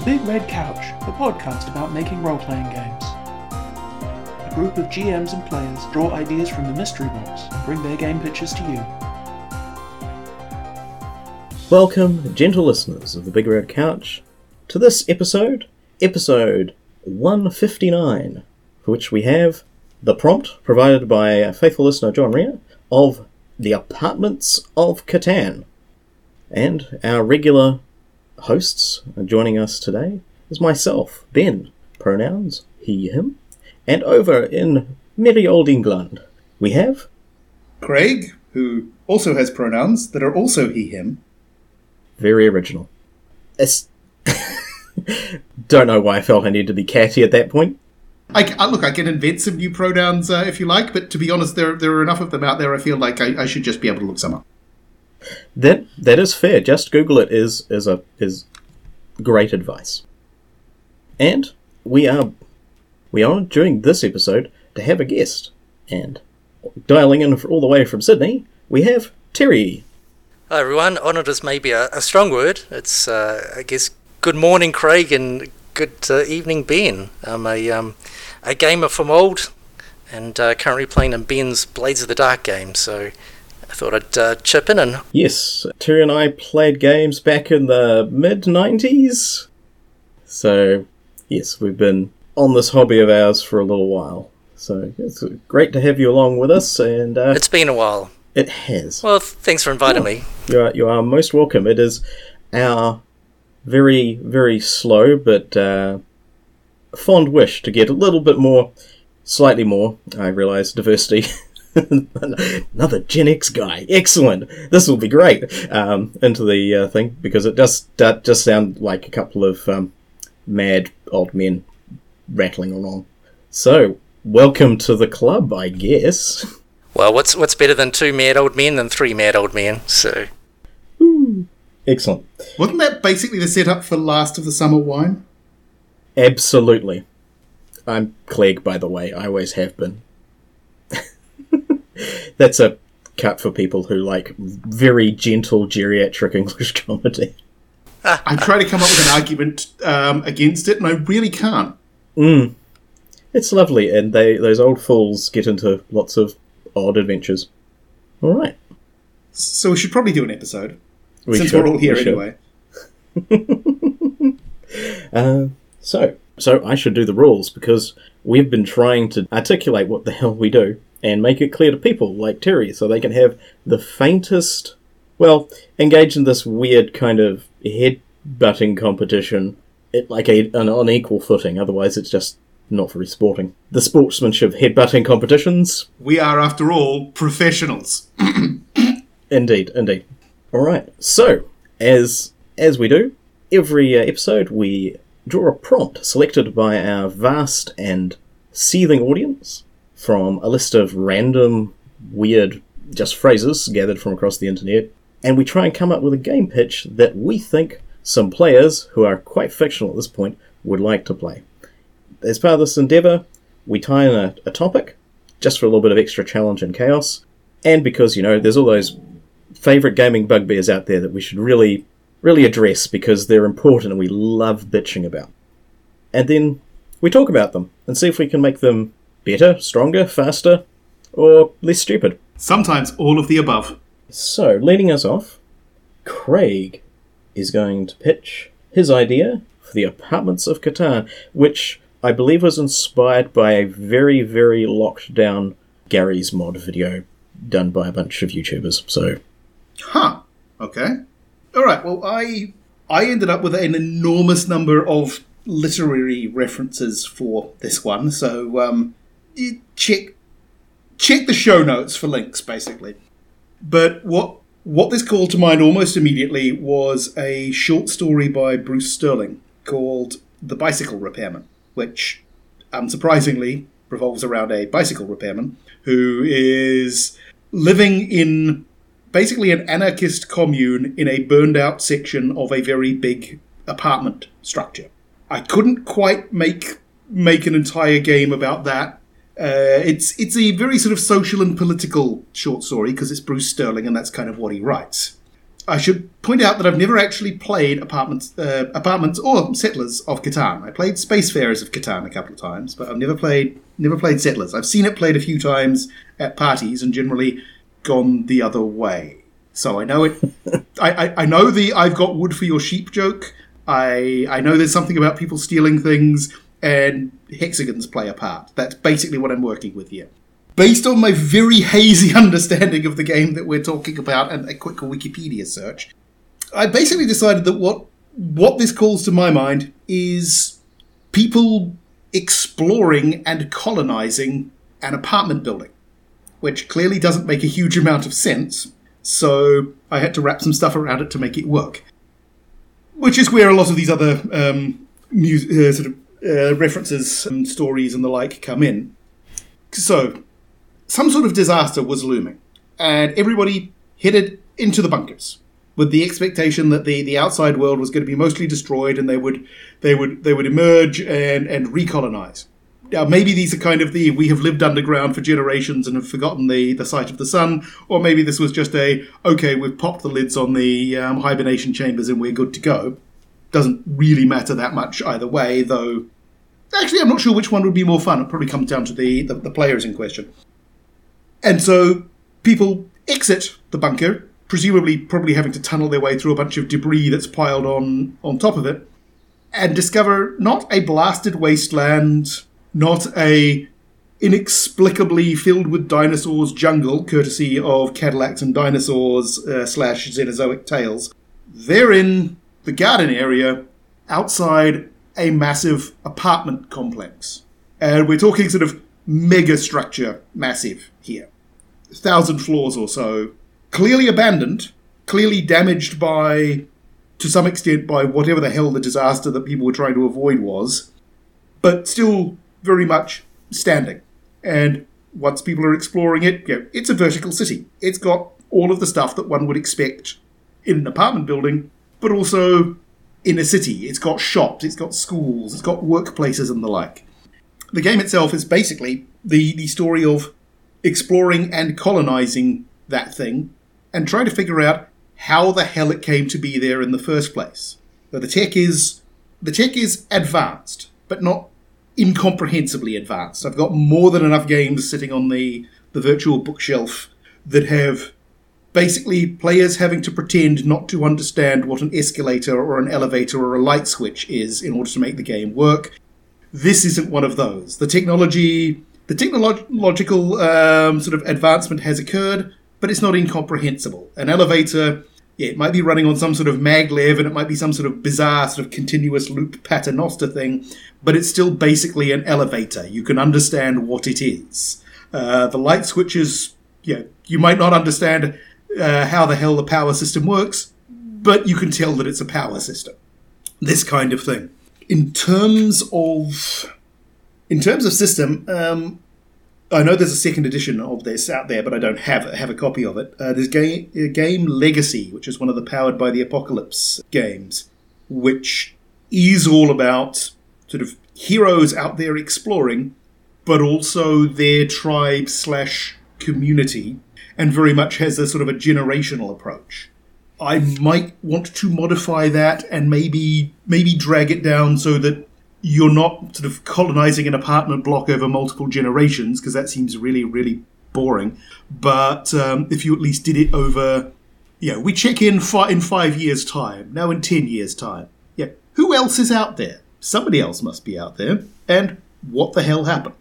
The Big Red Couch, a podcast about making role playing games. A group of GMs and players draw ideas from the mystery box and bring their game pitches to you. Welcome, gentle listeners of the Big Red Couch, to this episode, episode 159, for which we have the prompt provided by faithful listener John Rea of The Apartments of Catan. And our regular hosts joining us today is myself, Ben, pronouns he, him, and over in merry old England we have Craig, who also has pronouns that are also he, him. very original. It's don't know why I felt I needed to be catty at that point. I, uh, look, I can invent some new pronouns uh, if you like, but to be honest, there there are enough of them out there. I feel like I, I should just be able to look some up. That that is fair. Just Google it is is a is great advice. And we are we are during this episode to have a guest, and dialing in all the way from Sydney, we have Terry. Hi everyone. Honoured is maybe a, a strong word. It's uh, I guess good morning, Craig, and good uh, evening, Ben. I'm a um, a gamer from old, and uh, currently playing in Ben's Blades of the Dark game. So I thought I'd uh, chip in and Yes, Terry and I played games back in the mid '90s, so yes, we've been on this hobby of ours for a little while. So it's great to have you along with us, and uh, it's been a while. it has. Well, thanks for inviting me. You are, you are most welcome. It is our very, very slow but uh, fond wish to get a little bit more, slightly more, I realise, diversity. Another Gen X guy. Excellent. This will be great. Um, into the uh, thing because it does that just sound like a couple of um, mad old men rattling along. So, welcome to the club, I guess. Well, what's what's better than two mad old men than three mad old men? So Excellent. Wasn't that basically the setup for Last of the Summer Wine? Absolutely. I'm Clegg, by the way. I always have been. That's a cut for people who like very gentle geriatric English comedy. I try to come up with an argument um, against it, and I really can't. It's lovely, and they those old fools get into lots of odd adventures. All right, So we should probably do an episode we since should, we're all here we anyway. Uh, so, so I should do the rules because we've been trying to articulate what the hell we do and make it clear to people like Terry, so they can have the faintest, well, engage in this weird kind of head butting competition, it like a, an unequal footing. Otherwise, it's just not very sporting. The sportsmanship head butting competitions, We are, after all, professionals. Indeed, indeed. All right. So, as as we do every uh, episode, we draw a prompt selected by our vast and seething audience from a list of random, weird, just phrases gathered from across the internet, and we try and come up with a game pitch that we think some players who are quite fictional at this point would like to play. As part of this endeavour, we tie in a, a topic just for a little bit of extra challenge and chaos, and because you know there's all those favorite gaming bugbears out there that we should really, really address because they're important and we love bitching about. And then we talk about them and see if we can make them better, stronger, faster, or less stupid. Sometimes all of the above. So, leading us off, Craig is going to pitch his idea for the Apartments of Catan, which I believe was inspired by a very, very locked down Garry's Mod video done by a bunch of YouTubers. So, Huh. Okay. All right. Well, I I ended up with an enormous number of literary references for this one. So um, check check the show notes for links, basically. But what what this called to mind almost immediately was a short story by Bruce Sterling called "The Bicycle Repairman," which unsurprisingly revolves around a bicycle repairman who is living in basically an anarchist commune in a burned out section of a very big apartment structure. I couldn't quite make make an entire game about that. Uh, it's it's a very sort of social and political short story because it's Bruce Sterling and that's kind of what he writes. I should point out that I've never actually played apartments, uh, apartments or settlers of Catan. I played Spacefarers of Catan a couple of times, but I've never played never played settlers. I've seen it played a few times at parties and generally gone the other way. So I know it. I, I, I know the "I've got wood for your sheep" joke. I I know there's something about people stealing things and hexagons play a part. That's basically what I'm working with here. Based on my very hazy understanding of the game that we're talking about and a quick Wikipedia search, I basically decided that what what this calls to my mind is people exploring and colonizing an apartment building, which clearly doesn't make a huge amount of sense. So I had to wrap some stuff around it to make it work. Which is where a lot of these other um, mu- uh, sort of uh, references and stories and the like come in. So, some sort of disaster was looming, and everybody headed into the bunkers with the expectation that the, the outside world was going to be mostly destroyed and they would they would they would emerge and and recolonize. Now maybe these are kind of the we have lived underground for generations and have forgotten the the sight of the sun, or maybe this was just a okay we've popped the lids on the um, hibernation chambers and we're good to go. Doesn't really matter that much either way, though. Actually, I'm not sure which one would be more fun. It probably comes down to the, the, the players in question. And so people exit the bunker presumably probably having to tunnel their way through a bunch of debris that's piled on on top of it, and discover not a blasted wasteland, not a inexplicably filled with dinosaurs jungle, courtesy of Cadillacs and dinosaurs uh, slash Xenozoic tales. They're in the garden area outside a massive apartment complex. And we're talking sort of mega structure massive here. A thousand floors or so, clearly abandoned, clearly damaged by, to some extent, by whatever the hell the disaster that people were trying to avoid was, but still very much standing. And once people are exploring it, you know, it's a vertical city. It's got all of the stuff that one would expect in an apartment building, but also in a city. It's got shops, it's got schools, it's got workplaces and the like. The game itself is basically the, the story of exploring and colonizing that thing and trying to figure out how the hell it came to be there in the first place. So the tech is the tech is advanced, but not incomprehensibly advanced. I've got more than enough games sitting on the, the virtual bookshelf that have basically players having to pretend not to understand what an escalator or an elevator or a light switch is in order to make the game work. This isn't one of those. The technology, the technological um, sort of advancement has occurred, but it's not incomprehensible. An elevator, yeah, it might be running on some sort of maglev and it might be some sort of bizarre sort of continuous loop paternoster thing, but it's still basically an elevator. You can understand what it is. Uh, the light switches, yeah, you might not understand uh, how the hell the power system works, but you can tell that it's a power system. This kind of thing. In terms of in terms of system, um, I know there's a second edition of this out there, but I don't have have a copy of it. Uh, there's game, uh, game Legacy, which is one of the Powered by the Apocalypse games, which is all about sort of heroes out there exploring, but also their tribe slash community, and very much has a sort of a generational approach. I might want to modify that and maybe maybe drag it down so that you're not sort of colonizing an apartment block over multiple generations because that seems really really boring. But um, if you at least did it over yeah we check in fi- in five years time now in ten years time. Yeah who else is out there? Somebody else must be out there. And what the hell happened?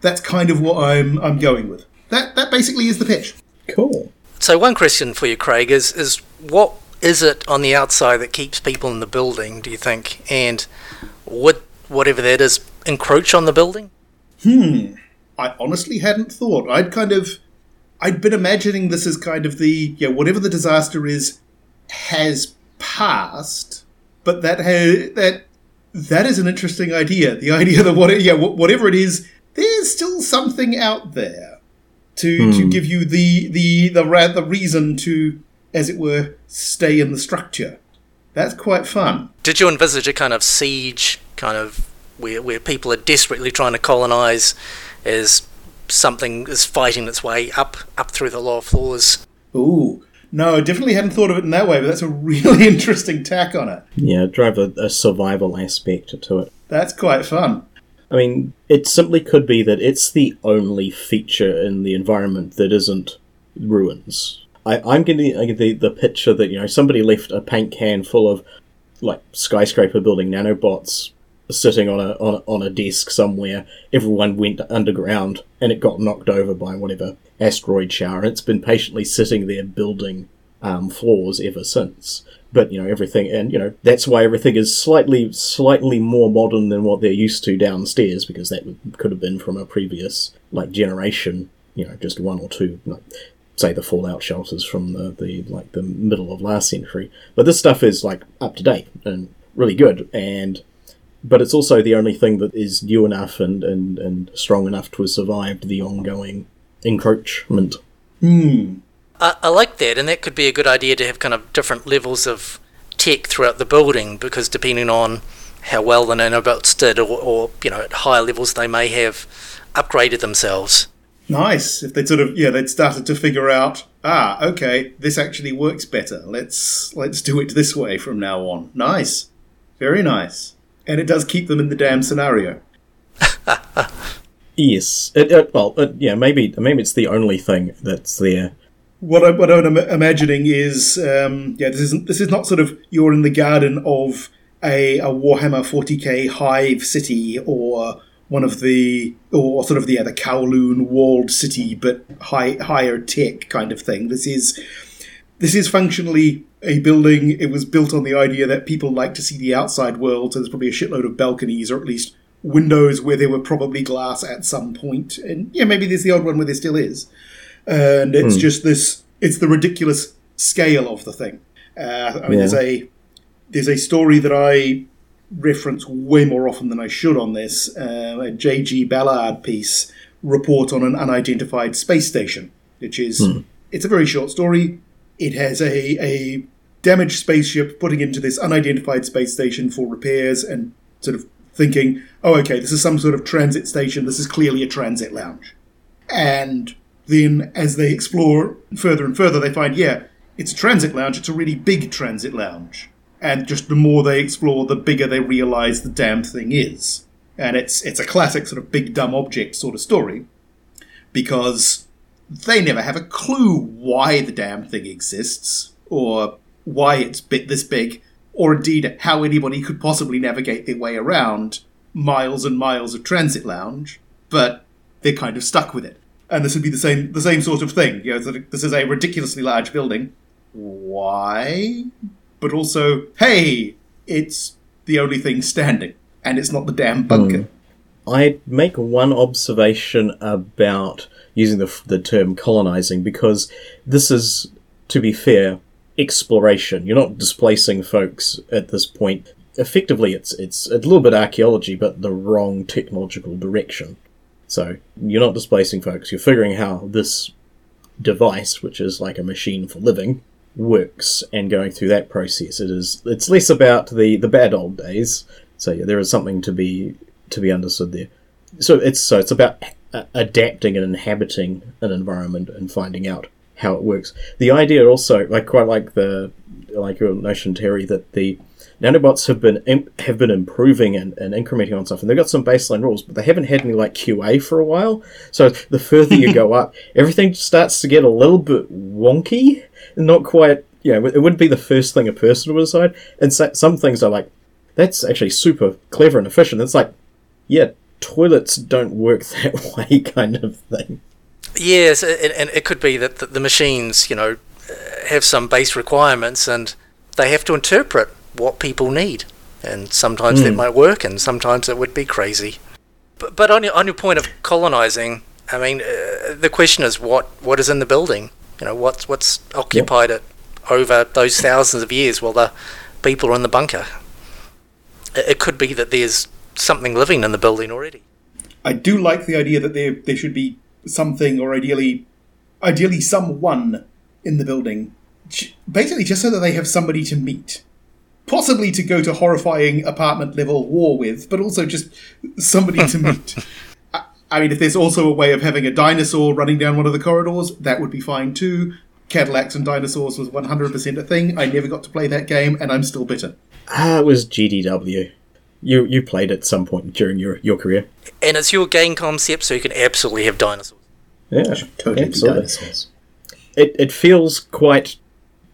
That's kind of what i'm i'm going with. That that basically is the pitch Cool. So one question for you, Craig, is is what is it on the outside that keeps people in the building? Do you think, and would whatever that is encroach on the building? Hmm. I honestly hadn't thought. I'd kind of, I'd been imagining this as kind of the yeah whatever the disaster is has passed, but that ha- that that is an interesting idea. The idea that what yeah whatever it is, there's still something out there to to hmm. give you the the the ra- the reason to, as it were, stay in the structure. That's quite fun. Did you envisage a kind of siege, kind of where where people are desperately trying to colonize, as something is fighting its way up up through the lower floors? Ooh, No, definitely hadn't thought of it in that way, but that's a really interesting tack on it. Yeah, drive a, a survival aspect to it. That's quite fun. I mean, it simply could be that it's the only feature in the environment that isn't ruins. I, I'm getting the, the picture that, you know, somebody left a paint can full of, like, skyscraper building nanobots sitting on a, on a, on a desk somewhere. Everyone went underground and it got knocked over by whatever asteroid shower. and It's been patiently sitting there building um, floors ever since. But you know everything, and you know that's why everything is slightly, slightly more modern than what they're used to downstairs, because that could have been from a previous like generation. You know, just one or two, like say the fallout shelters from the, the like the middle of last century. But this stuff is like up to date and really good, and but it's also the only thing that is new enough and, and, and strong enough to have survived the ongoing encroachment. Hmm. I, I like that, and that could be a good idea to have kind of different levels of tech throughout the building because depending on how well the nanobots did, or, or you know, at higher levels, they may have upgraded themselves. Nice. If they'd sort of yeah, they'd started to figure out, ah, okay, this actually works better. Let's let's do it this way from now on. Nice. Very nice. And it does keep them in the damn scenario. Yes, it, it, well, it, yeah, maybe maybe it's the only thing that's there. What, I, what I'm imagining is, um, yeah, this isn't this is not sort of you're in the garden of a, a Warhammer 40k hive city or one of the or sort of the yeah, Kowloon walled city, but high higher tech kind of thing. This is this is functionally a building. It was built on the idea that people like to see the outside world, so there's probably a shitload of balconies or at least windows where there were probably glass at some point. point, and yeah, maybe there's the odd one where there still is, and it's Hmm. just this. It's the ridiculous scale of the thing. Uh, I mean, Yeah. there's a there's a story that I reference way more often than I should on this. Uh, a J.G. Ballard piece report on an unidentified space station, which is it's a very short story. It has a a damaged spaceship putting into this unidentified space station for repairs and sort of thinking, oh, okay, this is some sort of transit station. This is clearly a transit lounge. And then as they explore further and further, they find, yeah, it's a transit lounge. It's a really big transit lounge. And just the more they explore, the bigger they realize the damn thing is. And it's it's a classic sort of big dumb object sort of story because they never have a clue why the damn thing exists or why it's bit this big or indeed how anybody could possibly navigate their way around miles and miles of transit lounge but they're kind of stuck with it and this would be the same the same sort of thing you know this is a ridiculously large building why but also hey it's the only thing standing and it's not the damn hmm. bunker I'd make one observation about using the, the term colonizing because this is, to be fair, exploration. You're not displacing folks at this point. Effectively, it's it's a little bit archaeology, but the wrong technological direction. So you're not displacing folks. You're figuring how this device, which is like a machine for living, works, and going through that process. It is. It's less about the the bad old days. So yeah, there is something to be to be understood there. So it's so it's about adapting and inhabiting an environment and finding out how it works. The idea also, I quite like the like your notion, Terry, that the nanobots have been have been improving and, and incrementing on stuff, and they've got some baseline rules, but they haven't had any like QA for a while. So the further you go up, everything starts to get a little bit wonky, and not quite. You know, it wouldn't be the first thing a person would decide. And so, some things are like, that's actually super clever and efficient. It's like, yeah, toilets don't work that way, kind of thing. Yes, and, and it could be that the, machines, you know, have some base requirements and they have to interpret what people need. And sometimes that might work, and sometimes it would be crazy. But, but on, your, on your point of colonizing, I mean, uh, the question is what, what is in the building? You know, what's, what's occupied it over those thousands of years while the people are in the bunker? It, it could be that there's something living in the building already. I do like the idea that there there should be something, or ideally, ideally someone in the building, basically just so that they have somebody to meet, possibly to go to horrifying apartment level war with, but also just somebody to meet. I, I mean, if there's also a way of having a dinosaur running down one of the corridors, that would be fine too. Cadillacs and dinosaurs was 100% a thing. I never got to play that game, and I'm still bitter. Ah, it was GDW. You you played at some point during your, your career. And it's your game concept, so you can absolutely have dinosaurs. Yeah, Totally absolutely. dinosaurs. It it feels quite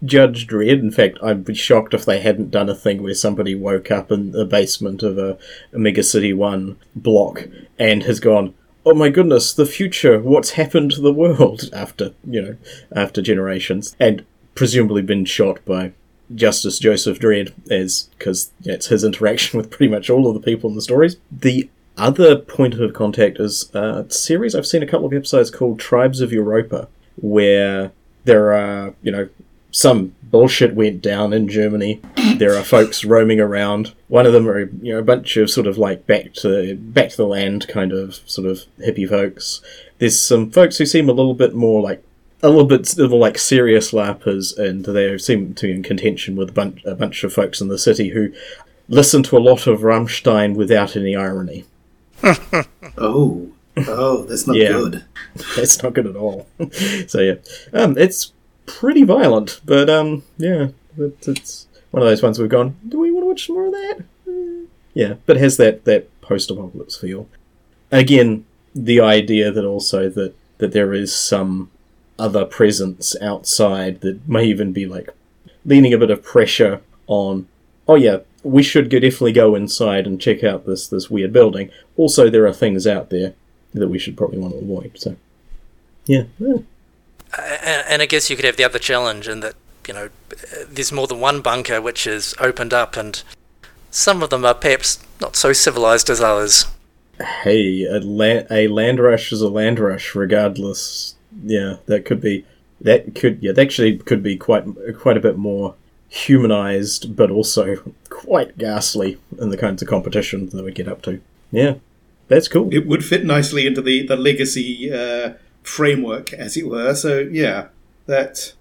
Judge Dredd. In fact, I'd be shocked if they hadn't done a thing where somebody woke up in the basement of a, a Mega City One block and has gone, "Oh my goodness, the future! What's happened to the world?" After you know, after generations, and presumably been shot by Justice Joseph Dredd, as because it's his interaction with pretty much all of the people in the stories. The other point of contact is a series I've seen a couple of episodes called Tribes of Europa, where there are, you know, some bullshit went down in Germany. There are folks roaming around. One of them are, you know, a bunch of sort of like back to back to the land kind of sort of hippie folks. There's some folks who seem a little bit more like a little bit of like serious larpers, and they seem to be in contention with a bunch, a bunch of folks in the city who listen to a lot of Rammstein without any irony. Oh, oh, that's not Yeah. good. It's not good at all. so yeah, um, it's pretty violent, but um, yeah, it's, it's one of those ones we've gone. Do we want to watch more of that? Eh, Yeah, but it has that that post-apocalypse feel. Again, the idea that also that that there is some other presence outside that may even be like leaning a bit of pressure on. Oh yeah, we should go, definitely go inside and check out this this weird building. Also, there are things out there that we should probably want to avoid. So, yeah, yeah. And, and I guess you could have the other challenge in that you know there's more than one bunker which is opened up, and some of them are perhaps not so civilized as others. hey, a, la- a land rush is a land rush, regardless. Yeah, that could be that could yeah, that actually could be quite quite a bit more humanized, but also quite ghastly in the kinds of competition that we get up to. Yeah, that's cool. It would fit nicely into the the legacy uh, framework, as it were. So yeah, that.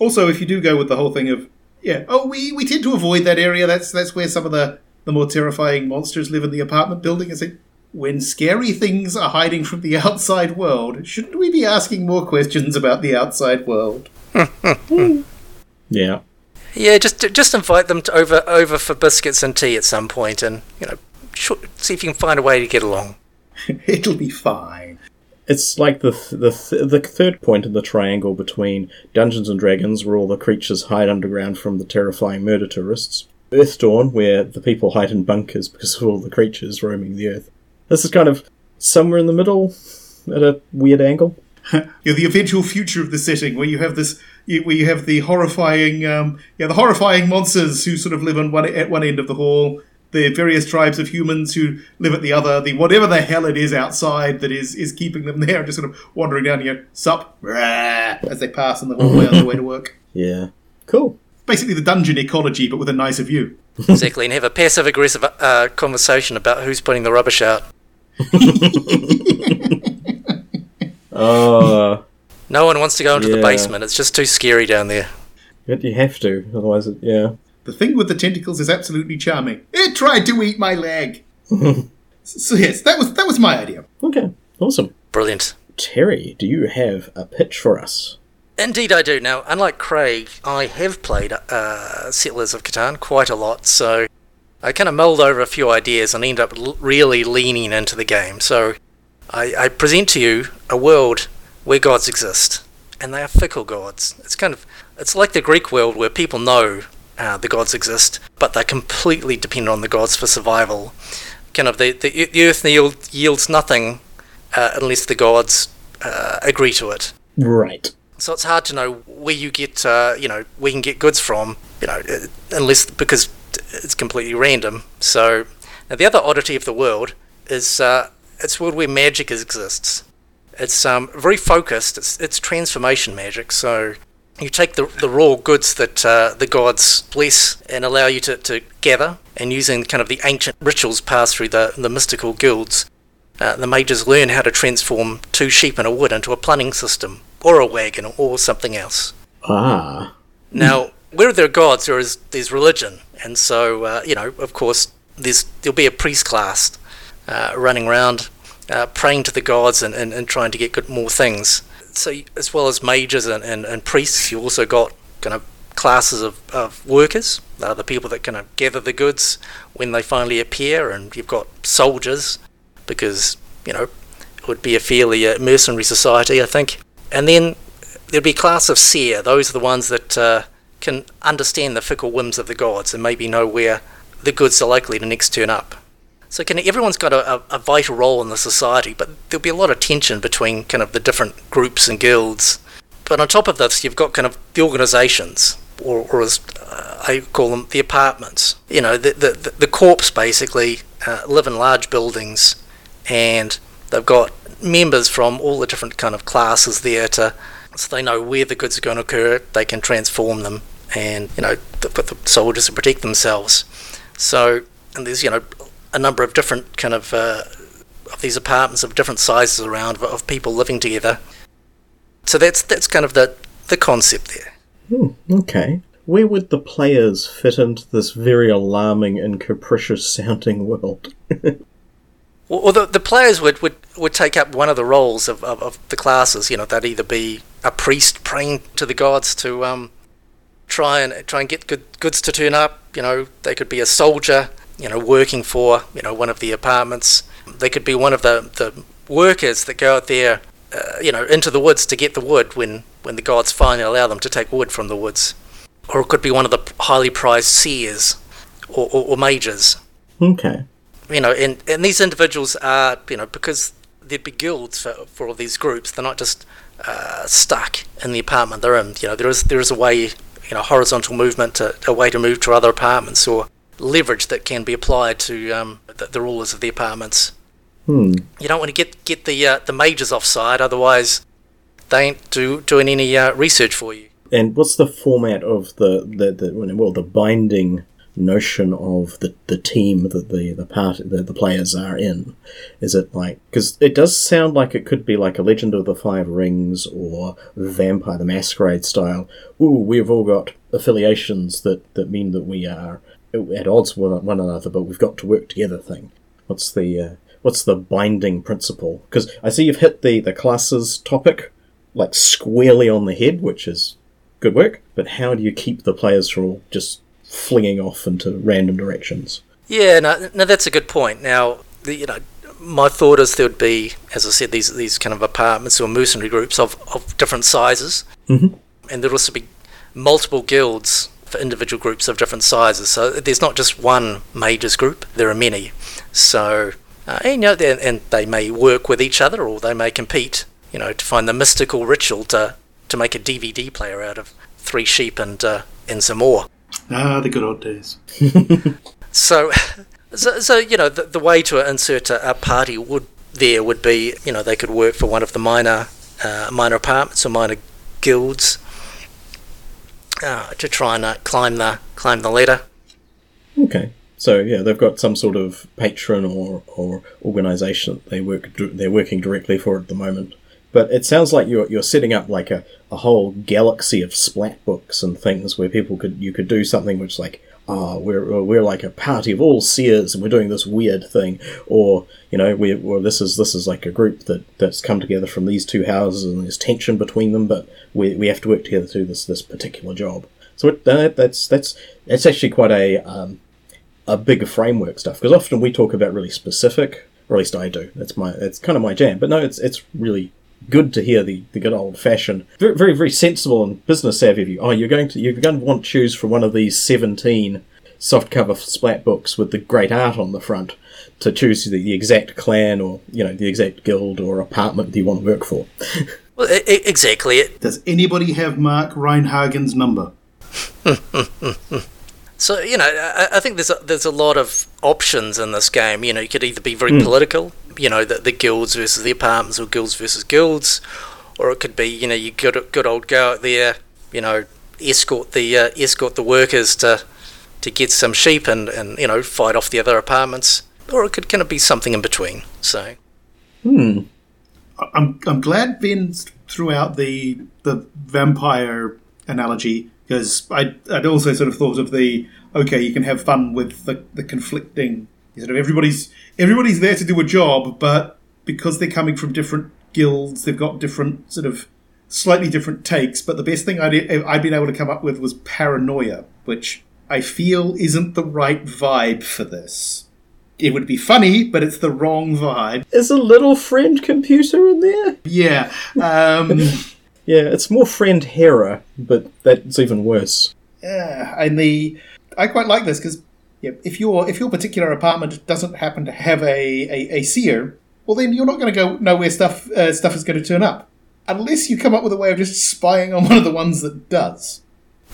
Also, if you do go with the whole thing of yeah, oh, we, we tend to avoid that area. That's that's where some of the the more terrifying monsters live in the apartment building. Is it when scary things are hiding from the outside world? Shouldn't we be asking more questions about the outside world? Yeah, Yeah, just just invite them to over over for biscuits and tea at some point, and you know, sure, see if you can find a way to get along. It'll be fine. It's like the th- the th- the third point in the triangle between Dungeons and Dragons, where all the creatures hide underground from the terrifying murder tourists. Earthdawn, where the people hide in bunkers because of all the creatures roaming the earth. This is kind of somewhere in the middle, at a weird angle. You're the eventual future of the setting where you have this, where you have the horrifying, um, yeah, the horrifying monsters who sort of live on one at one end of the hall. The various tribes of humans who live at the other. The whatever the hell it is outside that is is keeping them there, just sort of wandering down here, sup, rah, as they pass in the hallway on their way to work. Yeah, cool. Basically, the dungeon ecology, but with a nicer view. exactly, and have a passive aggressive uh, conversation about who's putting the rubbish out. Uh, No one wants to go into the basement; it's just too scary down there. but you have to, otherwise, it, yeah. The thing with the tentacles is absolutely charming. It tried to eat my leg. so yes, that was that was my idea. Okay, awesome. Brilliant. Terry, do you have a pitch for us? Indeed, I do. Now, unlike Craig, I have played uh, Settlers of Catan quite a lot, so I kind of mulled over a few ideas and ended up l- really leaning into the game. So I, I present to you a world where gods exist, and they are fickle gods. It's kind of it's like the Greek world where people know uh, the gods exist, but they're completely dependent on the gods for survival. Kind of the the, the earth yield, yields nothing uh, unless the gods uh, agree to it. Right. So it's hard to know where you get, uh, you know, where you can get goods from, you know, uh, unless because it's completely random. So now the other oddity of the world is uh, it's a world where magic exists. It's um, very focused. It's it's transformation magic. So you take the the raw goods that uh, the gods bless and allow you to, to gather, and using kind of the ancient rituals passed through the the mystical guilds, uh, the mages learn how to transform two sheep and a wood into a plumbing system, or a wagon, or something else. Ah. Now, where there are gods, there is there's religion, and so uh, you know, of course, there's there'll be a priest class uh, running around, uh, praying to the gods and, and, and trying to get good more things. So as well as mages and, and, and priests, you also got kind of classes of, of workers. They're the people that kind of gather the goods when they finally appear, and you've got soldiers because you know it would be a fairly uh, mercenary society, I think. And then there'd be a class of seer. Those are the ones that uh, can understand the fickle whims of the gods and maybe know where the goods are likely to next turn up. So kind of everyone's got a, a, vital role in the society, but there'll be a lot of tension between kind of the different groups and guilds. But on top of this, you've got kind of the organisations, or, or as uh, I call them, the apartments. You know, the the, the corps basically uh, live in large buildings, and they've got members from all the different kind of classes there to, so they know where the goods are going to occur. They can transform them, and you know, the, the soldiers to protect themselves. So, and there's you know a number of different kind of uh, of these apartments of different sizes around of people living together. So that's that's kind of the the concept there. Hmm, okay. Where would the players fit into this very alarming and capricious sounding world? well, the, the players would, would, would take up one of the roles of, of, of, the classes. You know, they'd either be a priest praying to the gods to um, try and try and get good, goods to turn up. You know, they could be a soldier you know, working for, you know, one of the apartments. They could be one of the, the workers that go out there, uh, you know, into the woods to get the wood when, when the gods finally allow them to take wood from the woods. Or it could be one of the highly prized seers or, or, or mages. Okay. You know, and, and these individuals are, you know, because there'd be guilds for, for all these groups, they're not just uh, stuck in the apartment they're in. You know, there is there is a way, you know, horizontal movement, to, a way to move to other apartments or leverage that can be applied to um, the, the, rulers of the apartments. Hmm. You don't want to get get the uh, the mages offside, otherwise they ain't do, doing any uh, research for you. And what's the format of the, the, the well the binding notion of the, the team that the the part the, the players are in? Is it like because it does sound like it could be like a Legend of the Five Rings or Vampire the Masquerade style. Ooh, we've all got affiliations that that mean that we are at odds with one another, but we've got to work together thing. What's the uh, what's the binding principle? Because I see you've hit the the classes topic like squarely on the head, which is good work. But how do you keep the players from all just flinging off into random directions? Yeah, no, no, that's a good point. Now, the, you know, my thought is there would be, as I said, these these kind of apartments or mercenary groups of, of different sizes, mm-hmm. and there'd also be multiple guilds for individual groups of different sizes. So there's not just one mages group, there are many. So, uh, and, you know, and they may work with each other or they may compete, you know, to find the mystical ritual to, to make a DVD player out of three sheep and, uh, and some more. Ah, the good old days. so, so, so, you know, the, the way to insert a, a, party would there would be, you know, they could work for one of the minor uh, minor apartments or minor guilds uh, to try and uh, climb the climb the ladder. Okay, so yeah, they've got some sort of patron or or organisation they work they're working directly for at the moment. But it sounds like you're you're setting up like a, a whole galaxy of splat books and things where people could you could do something which like oh, we're we're like a party of all seers and we're doing this weird thing, or you know, we well, this is this is like a group that that's come together from these two houses and there's tension between them, but we we have to work together to do this this particular job. So it, that's that's that's actually quite a um, a big framework stuff because often we talk about really specific, or at least I do. That's my that's kind of my jam. But no, it's it's really good to hear the, the good old fashioned, very, very, very sensible and business savvy of you. Oh, you're going to you're going to want to choose from one of these seventeen softcover splat books with the great art on the front to choose the, the exact clan or you know the exact guild or apartment that you want to work for. well, I- exactly. Does anybody have Mark Rein-Hagen's number? So you know, I, I, think there's a, there's a lot of options in this game. You know, you could either be very mm. political, you know, the, the guilds versus the apartments, or guilds versus guilds, or it could be, you know, you good good old go out there, you know, escort the uh, escort the workers to to get some sheep and, and you know fight off the other apartments, or it could kind of be something in between. So, hmm. I'm I'm glad Ben threw out the the vampire analogy because I I'd also sort of thought of the okay you can have fun with the, the conflicting sort of everybody's everybody's there to do a job, but because they're coming from different guilds, they've got different sort of slightly different takes, but the best thing I'd, I'd been able to come up with was paranoia, which I feel isn't the right vibe for this. It would be funny, but it's the wrong vibe. Is a little friend computer in there? Yeah. Um, Yeah, it's more friend Hera, but that's even worse. yeah, and the I quite like this because yeah, if your if your particular apartment doesn't happen to have a, a, a seer, well then you're not going to go know where stuff uh, stuff is going to turn up, unless you come up with a way of just spying on one of the ones that does.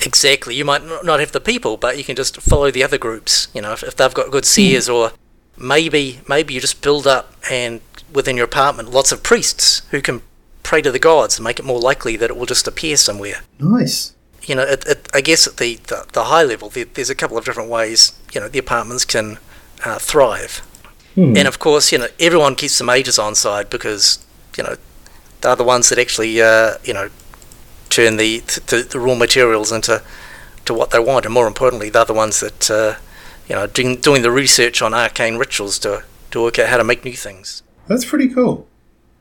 Exactly. You might not have the people, but you can just follow the other groups. You know, if, if they've got good seers, or maybe maybe you just build up and within your apartment lots of priests who can pray to the gods and make it more likely that it will just appear somewhere. Nice. You know, it, it, I guess at the, the, the high level, there, there's a couple of different ways. You know, the apartments can uh, thrive, and of course, you know, everyone keeps the mages on side because you know they're the ones that actually uh, you know turn the, the the raw materials into to what they want, and more importantly, they're the ones that uh, you know doing doing the research on arcane rituals to to work out how to make new things. That's pretty cool.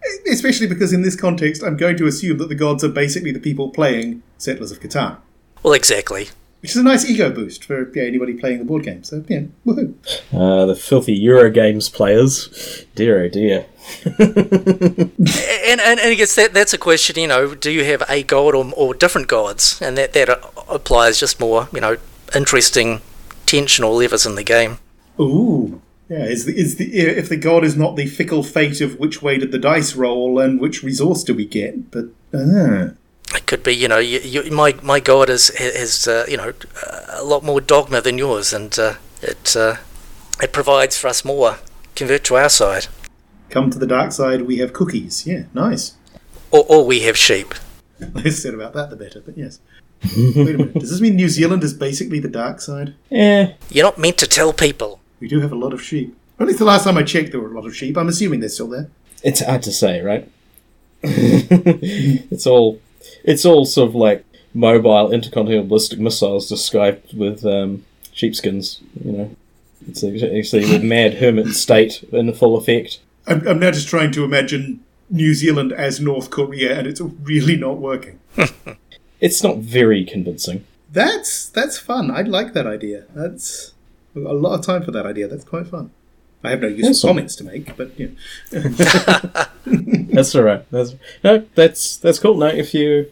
E- Especially because in this context, I'm going to assume that the gods are basically the people playing Settlers of Catan, Well, exactly. which is a nice ego boost for yeah, anybody playing the board game. So yeah, woohoo! Uh, the filthy Eurogames players. Dear oh dear. And, and, and I guess that that's a question. You know, do you have a god or, or different gods? And that that applies just more. You know, interesting tension or levers in the game. Ooh. Yeah, is the, is the if the god is not the fickle fate of which way did the dice roll and which resource do we get, but ah. It could be, you know, you, you, my my god is is uh, you know a lot more dogma than yours, and uh, it uh, it provides for us more. Convert to our side, come to the dark side, we have cookies. Yeah, nice. or, or we have sheep. Less said about that, the better. But yes. Wait a minute. Does this mean New Zealand is basically the dark side? Yeah. You're not meant to tell people. We do have a lot of sheep. At least the last time I checked, there were a lot of sheep. I'm assuming they're still there. it's hard to say, right? it's all, it's all sort of like mobile intercontinental ballistic missiles disguised with um, sheepskins. You know, it's actually the mad hermit state in full effect. I'm, I'm now just trying to imagine New Zealand as North Korea, and it's really not working. It's not very convincing. That's that's fun. I like that idea. That's a lot of time for that idea. That's quite fun. I have no useful Awesome. comments to make, but yeah. That's all right. That's no, that's that's cool. No, if you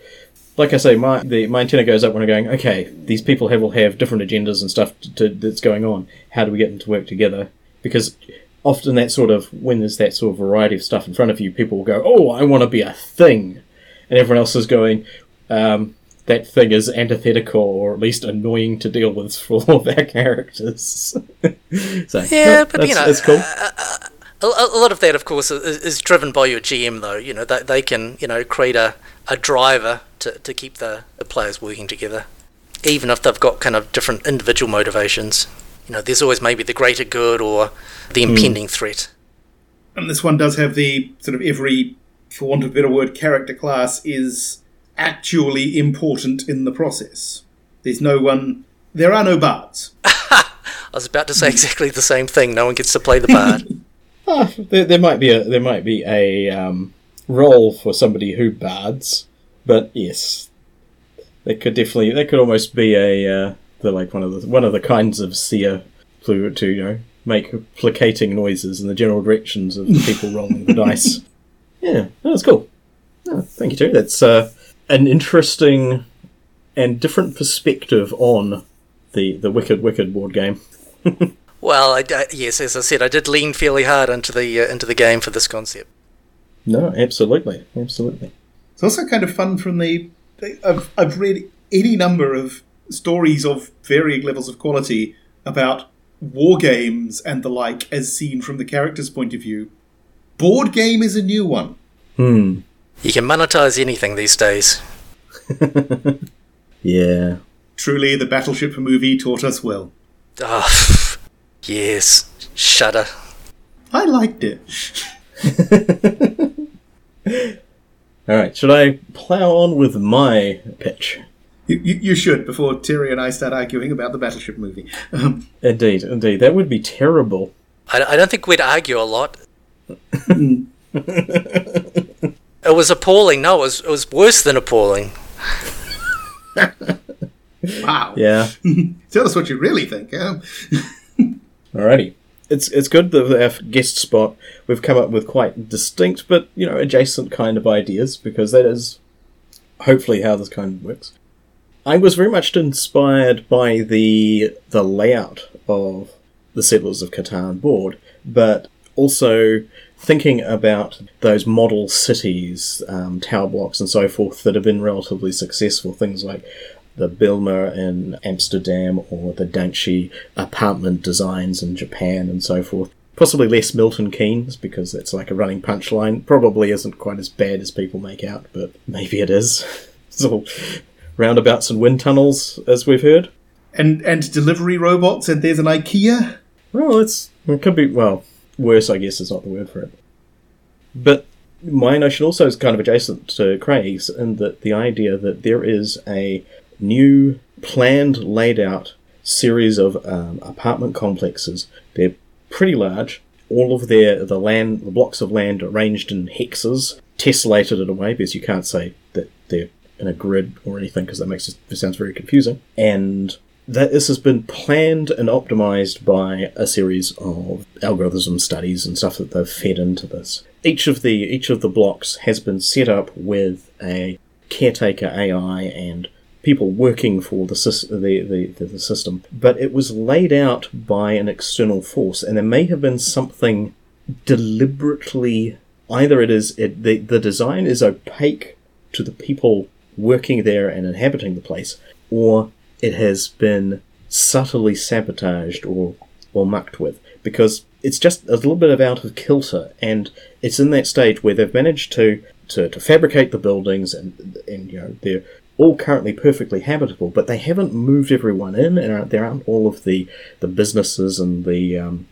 like I say, my the my antenna goes up when I'm going. Okay, these people have will have different agendas and stuff to, to, that's going on. How do we get them to work together? Because often that sort of when there's that sort of variety of stuff in front of you, people will go, "Oh, I want to be a thing," and everyone else is going, um, "That thing is antithetical or at least annoying to deal with for all of our characters." so Yeah, no, but that's, you know, that's cool. A, a a lot of that, of course, is, is driven by your GM, though. You know, they, they can you know create a, a driver to, to keep the, the players working together, even if they've got kind of different individual motivations. You know, there's always maybe the greater good or the hmm. impending threat. And this one does have the sort of every, for want of a better word, character class is actually important in the process. There's no one. There are no bards. I was about to say exactly the same thing. No one gets to play the bard. Ah, there, there might be a there might be a um, role for somebody who bards, but yes, they could definitely that could almost be a uh, the like one of the one of the kinds of seer to to you know make placating noises in the general directions of the people rolling the dice. Yeah, that's cool. Oh, thank you, too. That's uh, an interesting and different perspective on the the Wicked Wicked board game. well, I, I- yes, as I said, I did lean fairly hard into the uh, into the game for this concept. No, absolutely, absolutely. It's also kind of fun from the. I've, I've read any number of stories of varying levels of quality about war games and the like as seen from the character's point of view. Board game is a new one. Hmm. You can monetize anything these days. Yeah. Truly, the Battleship movie taught us well. Ah, yes, shudder. I liked it. All right, should I plow on with my pitch? You, you, you should before Terry and I start arguing about the Battleship movie. Um, Indeed, indeed, that would be terrible. I, I don't think we'd argue a lot. I It was appalling. No, it was it was worse than appalling. Wow. Yeah. Tell us what you really think. Um, Alrighty. It's it's good that our guest spot we've come up with quite distinct but you know adjacent kind of ideas because that is hopefully how this kind of works. I was very much inspired by the the layout of the Settlers of Catan board, but also thinking about those model cities, um, tower blocks, and so forth that have been relatively successful. Things like the Bijlmer in Amsterdam or the Danchi apartment designs in Japan and so forth. Possibly less Milton Keynes because it's like a running punchline. Probably isn't quite as bad as people make out, but maybe it is. it's all roundabouts and wind tunnels, as we've heard. and and delivery robots, and there's an IKEA. Well, it's it could be well worse. I guess is not the word for it. But my notion also is kind of adjacent to Craig's in that the idea that there is a new planned, laid out series of um, apartment complexes. They're pretty large. All of their the land, the blocks of land arranged in hexes, tessellated in a way because you can't say that they're in a grid or anything because that makes it, it sounds very confusing. And that this has been planned and optimized by a series of algorithm studies and stuff that they've fed into this. Each of the each of the blocks has been set up with a caretaker AI and people working for the, the, the, the, system, but it was laid out by an external force, and there may have been something deliberately either it is it, the, the design is opaque to the people working there and inhabiting the place, or it has been subtly sabotaged or or mucked with because it's just a little bit of out of kilter and it's in that stage where they've managed to to, to fabricate the buildings and and you know they're all currently perfectly habitable but they haven't moved everyone in and there aren't all of the the businesses and the um,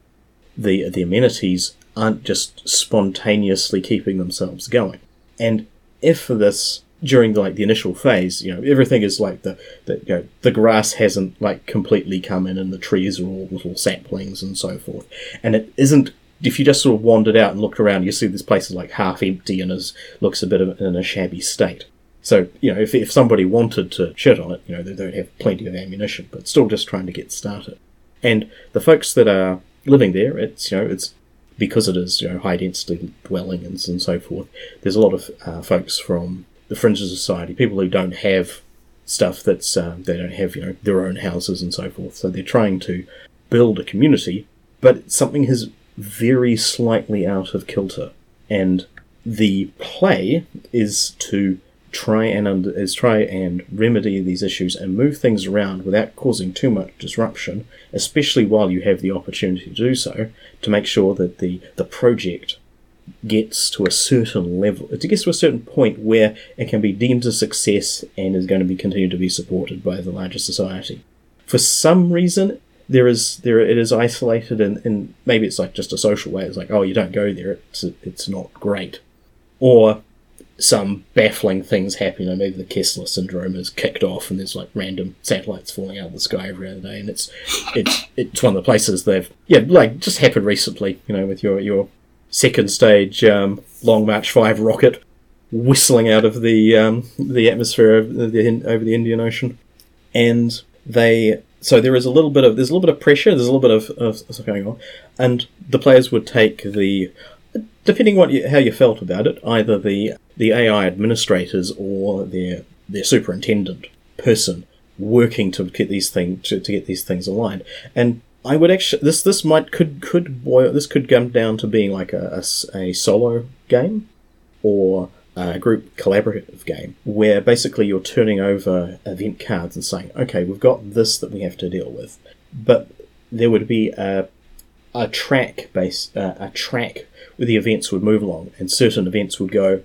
the the amenities aren't just spontaneously keeping themselves going. And if this during the, like the initial phase, you know, everything is like the, the you know the grass hasn't like completely come in, and the trees are all little saplings and so forth, and it isn't. If you just sort of wandered out and looked around, you see this place is like half empty and is looks a bit of, in a shabby state. So you know, if if somebody wanted to shit on it, you know, they don't have plenty of ammunition, but still just trying to get started. And the folks that are living there, it's you know, it's because it is you know high density dwellings and so forth. There's a lot of uh, folks from the fringes of society, people who don't have stuff that's uh, they don't have you know their own houses and so forth. So they're trying to build a community, but something is very slightly out of kilter, and the play is to try and under, is try and remedy these issues and move things around without causing too much disruption, especially while you have the opportunity to do so, to make sure that the the project gets to a certain level, it gets to a certain point where it can be deemed a success and is going to be continued to be supported by the larger society. For some reason, there is there it is isolated and, and maybe it's like just a social way. It's like oh you don't go there, it's it's not great, or some baffling things happen. You know, maybe the Kessler syndrome is kicked off and there's like random satellites falling out of the sky every other day, and it's it's it's one of the places they've yeah like just happened recently. You know, with your your second stage um, Long March Five rocket whistling out of the um, the atmosphere of the, over the Indian Ocean, and they so there is a little bit of there's a little bit of pressure, there's a little bit of, of stuff going on, and the players would take the depending what you, how you felt about it, either the the AI administrators or their their superintendent person working to get these things to, to get these things aligned, and I would actually this this might could could boil this could come down to being like a, a, a solo game or a group collaborative game where basically you're turning over event cards and saying, okay, we've got this that we have to deal with, but there would be a a track base uh, a track where the events would move along, and certain events would go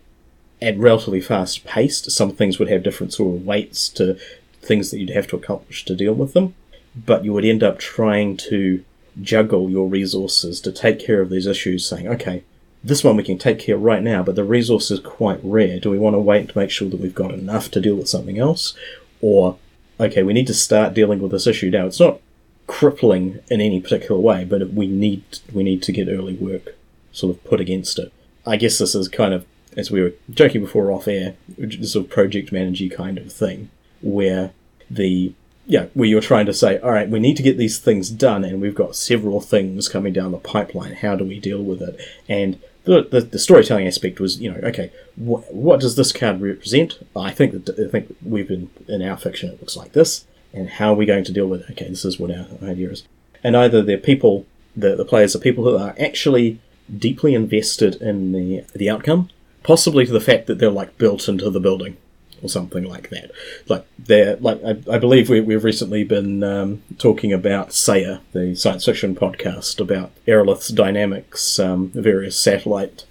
at relatively fast pace. Some things would have different sort of weights to things that you'd have to accomplish to deal with them but you would end up trying to juggle your resources to take care of these issues, saying, okay, this one we can take care of right now, but the resource is quite rare. Do we want to wait to make sure that we've got enough to deal with something else? Or, okay, we need to start dealing with this issue now. It's not crippling in any particular way, but we need we need to get early work sort of put against it. I guess this is kind of as we were joking before off air, sort of project manager kind of thing, where the yeah, where you're trying to say, all right, we need to get these things done, and we've got several things coming down the pipeline. How do we deal with it? And the, the, the storytelling aspect was, you know, okay, wh- what does this card represent? I think that I think we've been in our fiction, it looks like this, and how are we going to deal with it? Okay, this is what our idea is. And either they're people, the the players are people who are actually deeply invested in the the outcome, possibly to the fact that they're like built into the building or something like that. Like they're like I, I believe we, we've recently been um, talking about Sayer, the science fiction podcast about Aerolith's dynamics, um, various satellite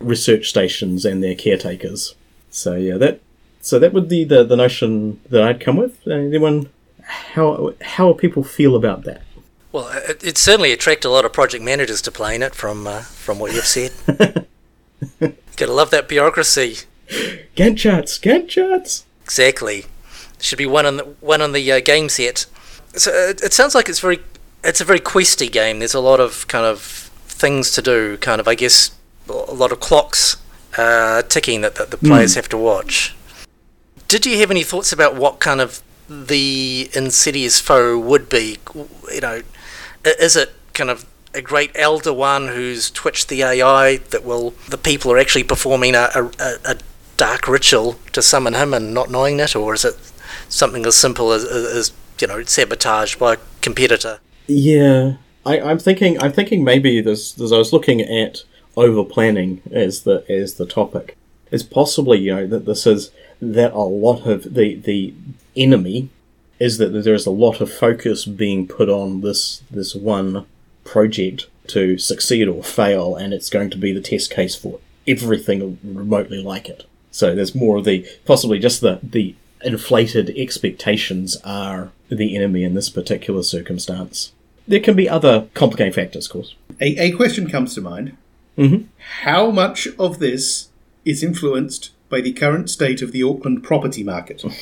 research stations and their caretakers. So yeah, that so that would be the the notion that I'd come with. Anyone, how how people feel about that? Well, it, it certainly attracted a lot of project managers to play in it from uh, from what you've said. Gotta love that bureaucracy. Gantt charts, Gantt charts. Exactly. Should be one on the one on the uh, game set. So it, it sounds like it's very it's a very questy game. There's a lot of kind of things to do. Kind of, I guess, a lot of clocks uh, ticking that, that the players have to watch. Did you have any thoughts about what kind of the insidious foe would be? You know, is it kind of a great elder one who's twitched the AI that will the people are actually performing a, a- a dark ritual to summon him and not knowing it, or is it something as simple as, as, you know sabotage by a competitor? Yeah, I, I'm thinking. I'm thinking maybe this. As I was looking at over planning as the as the topic, it's possibly you know that this is that a lot of the the enemy is that there is a lot of focus being put on this this one project to succeed or fail, and it's going to be the test case for everything remotely like it. So there's more of the possibly just the the inflated expectations are the enemy in this particular circumstance. There can be other complicating factors, of course. A, a question comes to mind. Mhm. How much of this is influenced by the current state of the Auckland property market?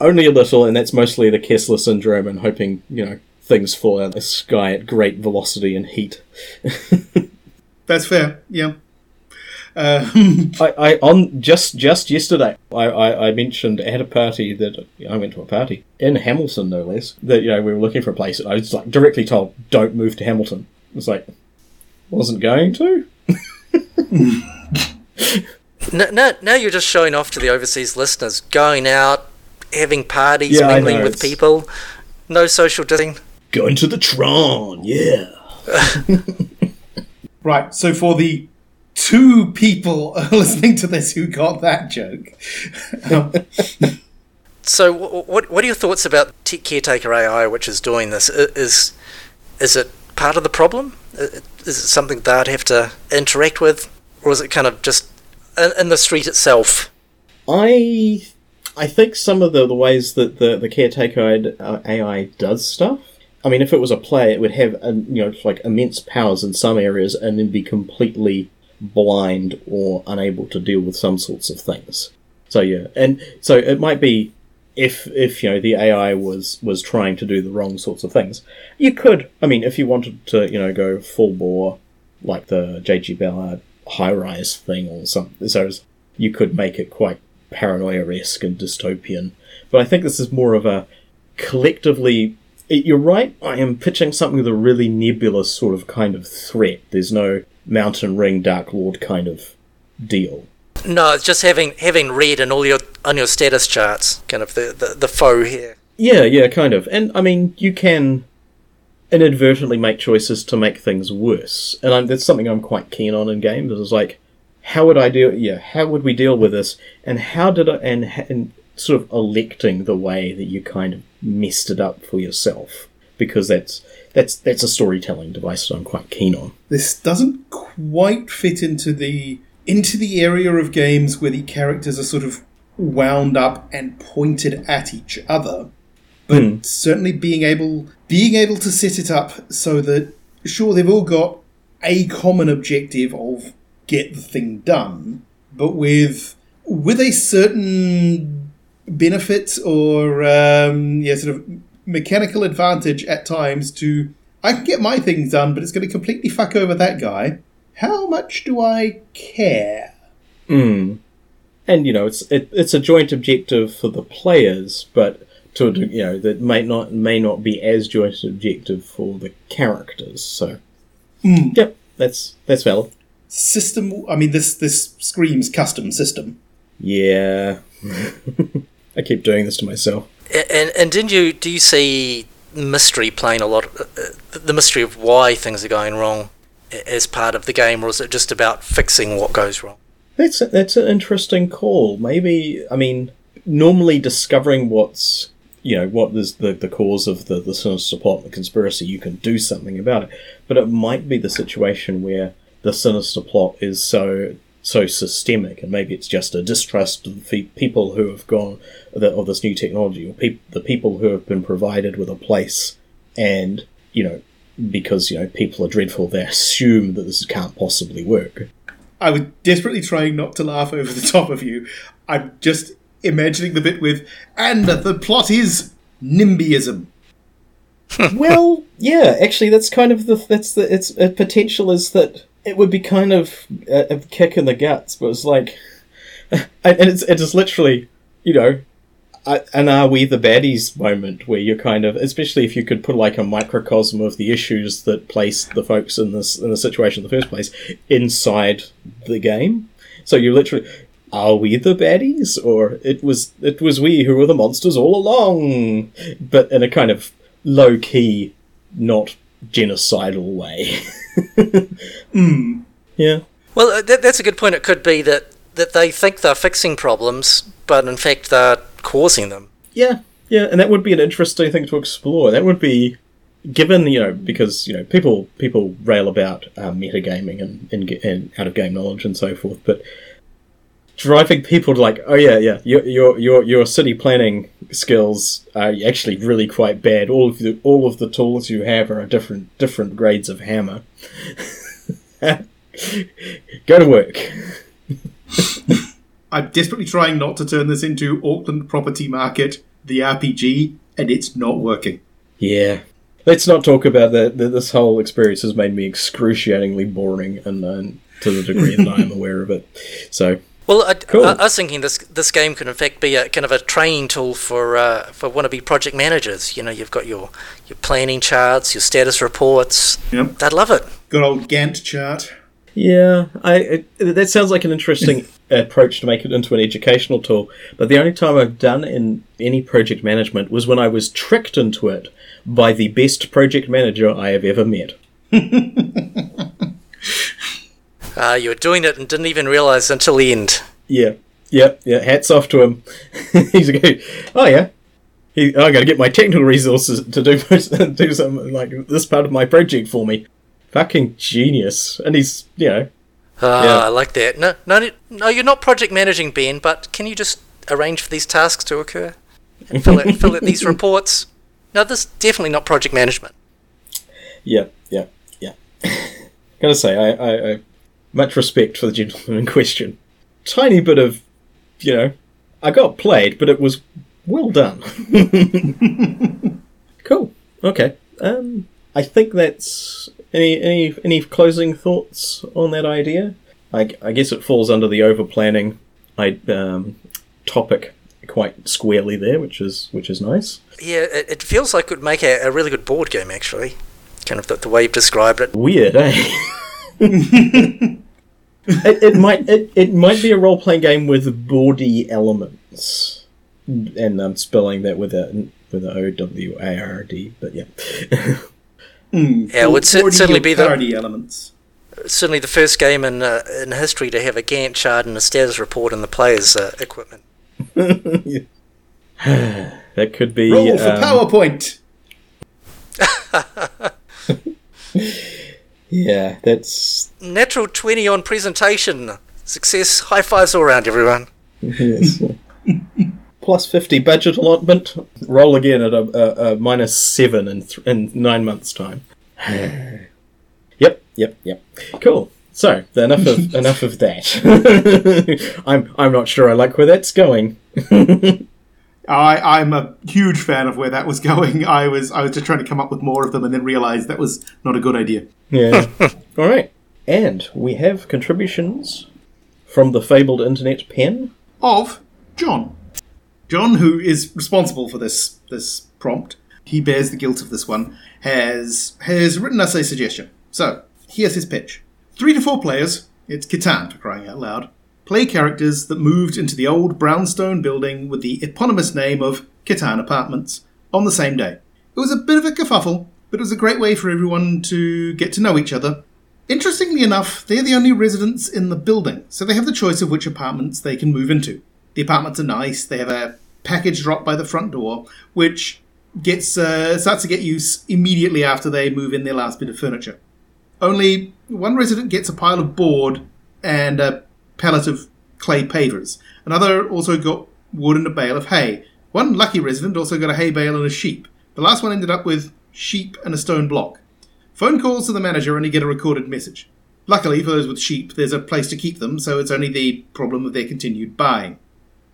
Only a little, and that's mostly the Kessler syndrome and hoping, you know, things fall out of the sky at great velocity and heat. That's fair, yeah. Um, I, I on just just yesterday, I, I, I mentioned at a party that I went to a party in Hamilton, no less. That you know we were looking for a place, and I was like directly told, "Don't move to Hamilton." It was like, wasn't going to. No, no, now you're just showing off to the overseas listeners, going out, having parties, Yeah, mingling know, with it's- people, no social distancing. Going to the Tron, yeah. right, so for the two people listening to this who got that joke, um, So, what what are your thoughts about Tech Caretaker AI, which is doing this? Is is it part of the problem? Is it something they'd have to interact with, or is it kind of just in, in the street itself? I I think some of the, the ways that the the caretaker uh, AI does stuff. I mean, if it was a player, it would have uh, you know like immense powers in some areas, and then be completely blind or unable to deal with some sorts of things. So yeah, and so it might be if if you know the AI was was trying to do the wrong sorts of things, you could. I mean, if you wanted to, you know, go full bore like the J.G. Ballard high rise thing or something, so you could make it quite paranoia esque and dystopian. But I think this is more of a collectively. You're right. I am pitching something with a really nebulous sort of kind of threat. There's no Mountain Ring Dark Lord kind of deal. No, it's just having having read in all your on your status charts, kind of the the, the foe here. Yeah, yeah, kind of. And I mean, you can inadvertently make choices to make things worse, and I'm, that's something I'm quite keen on in games. Is like, how would I deal? Yeah, how would we deal with this? And how did I? And, and sort of electing the way that you kind of messed it up for yourself, because that's that's that's a storytelling device that I'm quite keen on. this doesn't quite fit into the into the area of games where the characters are sort of wound up and pointed at each other but certainly being able being able to set it up so that sure they've all got a common objective of get the thing done but with with a certain benefit or um, yeah sort of mechanical advantage at times to I can get my things done but it's going to completely fuck over that guy how much do I care? Mm. And you know, it's it, it's a joint objective for the players, but to a you know that may not may not be as joint objective for the characters. So, yep, that's that's valid. System. I mean, this this screams custom system. Yeah, I keep doing this to myself. A- And and didn't you do you see mystery playing a lot? Uh, uh, the mystery of why things are going wrong as part of the game, or is it just about fixing what goes wrong? That's that's an interesting call. Maybe I mean, normally discovering what's you know what is the the cause of the the sinister plot, the conspiracy, you can do something about it. But it might be the situation where the sinister plot is so so systemic, and maybe it's just a distrust of the people who have gone of this new technology, or peop the people who have been provided with a place, and you know because you know people are dreadful, they assume that this can't possibly work. I was desperately trying not to laugh over the top of you. I'm just imagining the bit with, and the plot is NIMBYism. well, yeah, actually, that's kind of the that's the its uh, potential is that it would be kind of a, a kick in the guts, but it's like, and it's it is literally, you know, a- an "Are we the baddies?" moment where you're kind of, especially if you could put like a microcosm of the issues that placed the folks in this in the situation in the first place inside the game. So you're literally. Are we the baddies, or it was it was we who were the monsters all along? But in a kind of low key, not genocidal way. Yeah. Well, uh, that, that's a good point. It could be that, that they think they're fixing problems, but in fact they're causing them. Yeah. Yeah, and that would be an interesting thing to explore. That would be given, you know, because, you know, people people rail about um, metagaming and, and, and out of game knowledge and so forth, but driving people to like, oh yeah, yeah, your your your your city planning skills are actually really quite bad. All of the all of the tools you have are different different grades of hammer. Go to work. I'm desperately trying not to turn this into Auckland Property Market, the RPG, and it's not working. Yeah. Let's not talk about that. This whole experience has made me excruciatingly boring, and, and to the degree that I am aware of it. So, Well, I, Cool. I, I was thinking this this game could in fact be a kind of a training tool for uh, for wannabe project managers. You know, you've got your your planning charts, your status reports. Yep. They'd love it. Good old Gantt chart. yeah, I it, that sounds like an interesting approach to make it into an educational tool. But the only time I've done in any project management was when I was tricked into it by the best project manager I have ever met. Uh, you were doing it and didn't even realize until the end. Yeah, yeah, yeah. Hats off to him. He's a good. Oh yeah. He, I got to get my technical resources to do do something like this part of my project for me. Fucking genius. And he's, you know, Ah, Yeah. I like that. No, no, no, you're not project managing, Ben. But can you just arrange for these tasks to occur and fill out, fill out these reports? No, this is definitely not project management. yeah, yeah, yeah. Gotta say, I, I, I much respect for the gentleman in question. Tiny bit of, you know, I got played, but it was well done. cool. Okay. Um, I think that's any any any closing thoughts on that idea. I, I guess it falls under the over planning I, um, topic quite squarely there, which is which is nice. Yeah, it, it feels like it would make a, a really good board game, actually. Kind of the, the way you've described it. Weird, eh? it, it might it, it might be a role playing game with boardy elements, and I'm spelling that with a with a O W A R D, but yeah. Yeah, it would cer- certainly be the parody elements. certainly the first game in uh, in history to have a Gantt chart and a status report in the player's uh, equipment. that could be Roll for um, PowerPoint. Yeah, that's Natural twenty on presentation. Success. High fives all around, everyone. yes. plus fifty budget allotment. Roll again at a, a, a minus seven in th- in nine months' time. yep, yep, yep. Cool. So enough of enough of that. I'm I'm not sure I like where that's going. I, I'm a huge fan of where that was going. I was I was just trying to come up with more of them and then realised that was not a good idea. Yeah. All right. And we have contributions from the fabled internet pen. of John. John, who is responsible for this this prompt, he bears the guilt of this one, has has written us a suggestion. So here's his pitch: three to four players. It's Catan for crying out loud. Play characters that moved into the old brownstone building with the eponymous name of Catan Apartments on the same day. It was a bit of a kerfuffle, but it was a great way for everyone to get to know each other. Interestingly enough, they're the only residents in the building, so they have the choice of which apartments they can move into. The apartments are nice. They have a package drop by the front door, which gets uh, starts to get use immediately after they move in their last bit of furniture. Only one resident gets a pile of board and a pallet of clay pavers. Another also got wood and a bale of hay. One lucky resident also got a hay bale and a sheep. The last one ended up with sheep and a stone block. Phone calls to the manager only get a recorded message. Luckily for those with sheep, there's a place to keep them, so it's only the problem of their continued buying.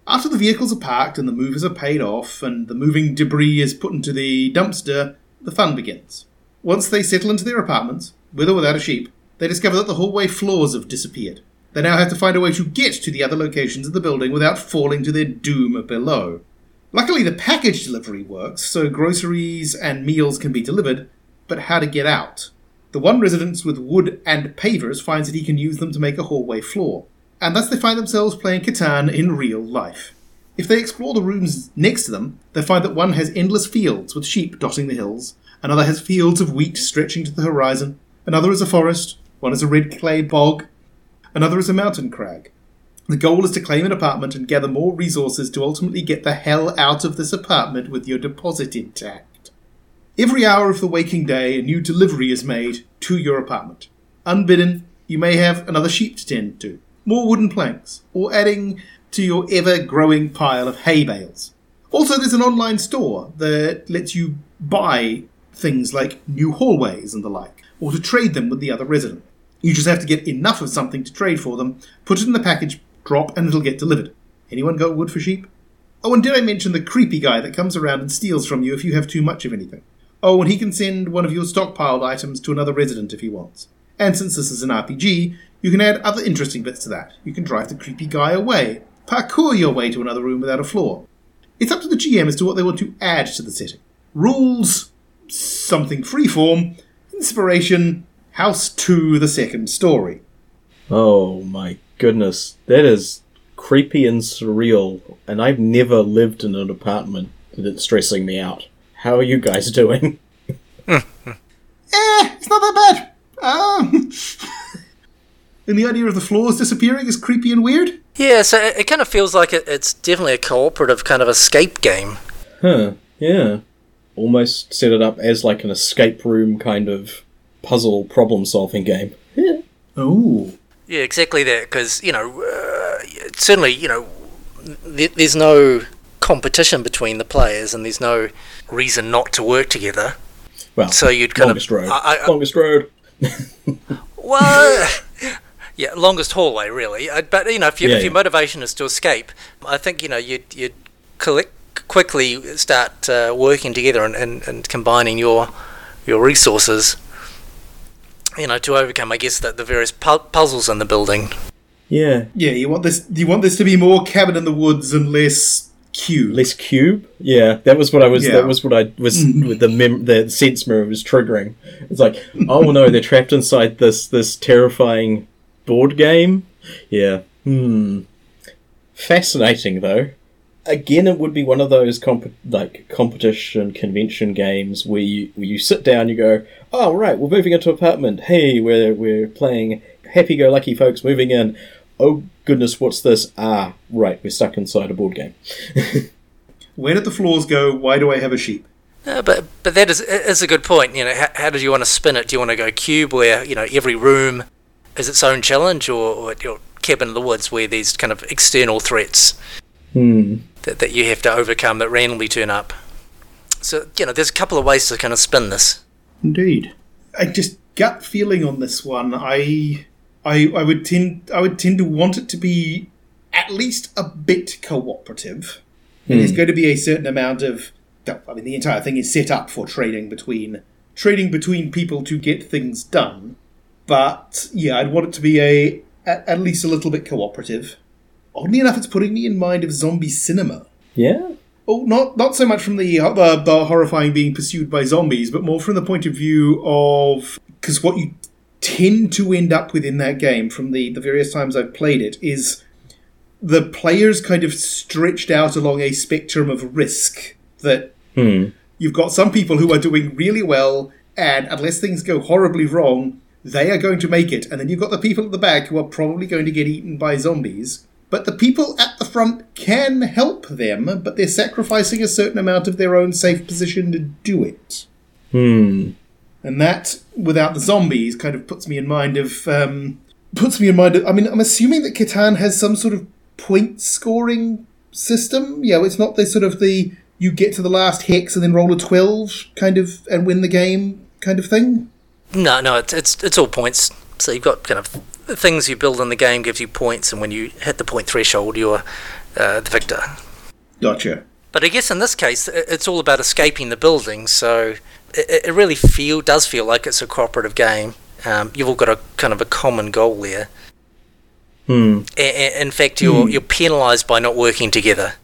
After the vehicles are parked and the movers are paid off and the moving debris is put into the dumpster, the fun begins. Once they settle into their apartments, with or without a sheep, they discover that the hallway floors have disappeared. They now have to find a way to get to the other locations of the building without falling to their doom below. Luckily, the package delivery works, so groceries and meals can be delivered, but how to get out? The one resident with wood and pavers finds that he can use them to make a hallway floor, and thus they find themselves playing Catan in real life. If they explore the rooms next to them, they find that one has endless fields with sheep dotting the hills, another has fields of wheat stretching to the horizon, another is a forest, one is a red clay bog, another is a mountain crag. The goal is to claim an apartment and gather more resources to ultimately get the hell out of this apartment with your deposit intact. Every hour of the waking day, a new delivery is made to your apartment. Unbidden, you may have another sheep to tend to, more wooden planks, or adding to your ever growing pile of hay bales. Also, there's an online store that lets you buy things like new hallways and the like, or to trade them with the other resident. You just have to get enough of something to trade for them, put it in the package drop, and it'll get delivered. Anyone got wood for sheep? Oh, and did I mention the creepy guy that comes around and steals from you if you have too much of anything? Oh, and he can send one of your stockpiled items to another resident if he wants. And since this is an RPG, you can add other interesting bits to that. You can drive the creepy guy away, parkour your way to another room without a floor. It's up to the GM as to what they want to add to the setting. Rules, something freeform, inspiration, House to the second story. Oh my goodness, that is creepy and surreal, and I've never lived in an apartment that's stressing me out. How are you guys doing? Eh, it's not that bad. Um, and the idea of the floors disappearing is creepy and weird. Yeah, so it, it kind of feels like it, it's definitely a cooperative kind of escape game. Huh, yeah. Almost set it up as like an escape room kind of puzzle problem solving game. Yeah. Oh. Yeah, exactly that. Because you know, uh, certainly you know, th- there's no competition between the players, and there's no reason not to work together. Well, So you'd kind longest of road. I- I- longest road. Well, yeah, longest hallway really. Uh, But you know, if, you, Yeah, if your yeah. motivation is to escape, I think you know you'd you'd collect, quickly start uh, working together and, and, and combining your your resources. You know, to overcome, I guess, the, the various pu- puzzles in the building. Yeah. Yeah, you want this you want this to be more cabin in the woods and less cube. Less cube. Yeah, that was what I was. Yeah. That was what I was with the mem- the sense mirror was triggering. It's like, oh no, they're trapped inside this this terrifying board game. Yeah. Hmm. Fascinating though. Again, it would be one of those comp- like competition convention games where you where you sit down, you go, oh right, we're moving into apartment. Hey, we're we're playing happy go lucky folks moving in. Oh goodness, what's this? Ah, right, we're stuck inside a board game. Where did the floors go? Why do I have a sheep? Uh, but but that is is a good point. You know, how, how do you want to spin it? Do you want to go cube where you know every room is its own challenge, or, or your cabin in the woods where there's kind of external threats Hmm. that, that you have to overcome that randomly turn up? So you know, there's a couple of ways to kind of spin this. Indeed. I just gut feeling on this one. I I I would tend I would tend to want it to be at least a bit cooperative. And There's going to be a certain amount of I mean the entire thing is set up for trading between trading between people to get things done. but yeah, I'd want it to be a at, at least a little bit cooperative. Oddly enough, it's putting me in mind of zombie cinema. Yeah. Oh, not not so much from the the, the horrifying being pursued by zombies, but more from the point of view of because what you tend to end up with in that game, from the the various times I've played it, is the players kind of stretched out along a spectrum of risk. That Hmm. you've got some people who are doing really well, and unless things go horribly wrong, they are going to make it. And then you've got the people at the back who are probably going to get eaten by zombies. But the people at the front can help them, but they're sacrificing a certain amount of their own safe position to do it. Hmm. And that, without the zombies, kind of puts me in mind of. Um, puts me in mind of. I mean, I'm assuming that Catan has some sort of point scoring system. You know, it's not the sort of the. You get to the last hex and then roll a 12 kind of. and win the game kind of thing. No, no, it's it's it's all points. So you've got kind of the things you build in the game gives you points, and when you hit the point threshold, you're uh, the victor. Gotcha. But I guess in this case, it's all about escaping the building. So it, it really feel does feel like it's a cooperative game. Um, you've all got a kind of a common goal there. Hmm. A- a- in fact, you're you're penalised by not working together.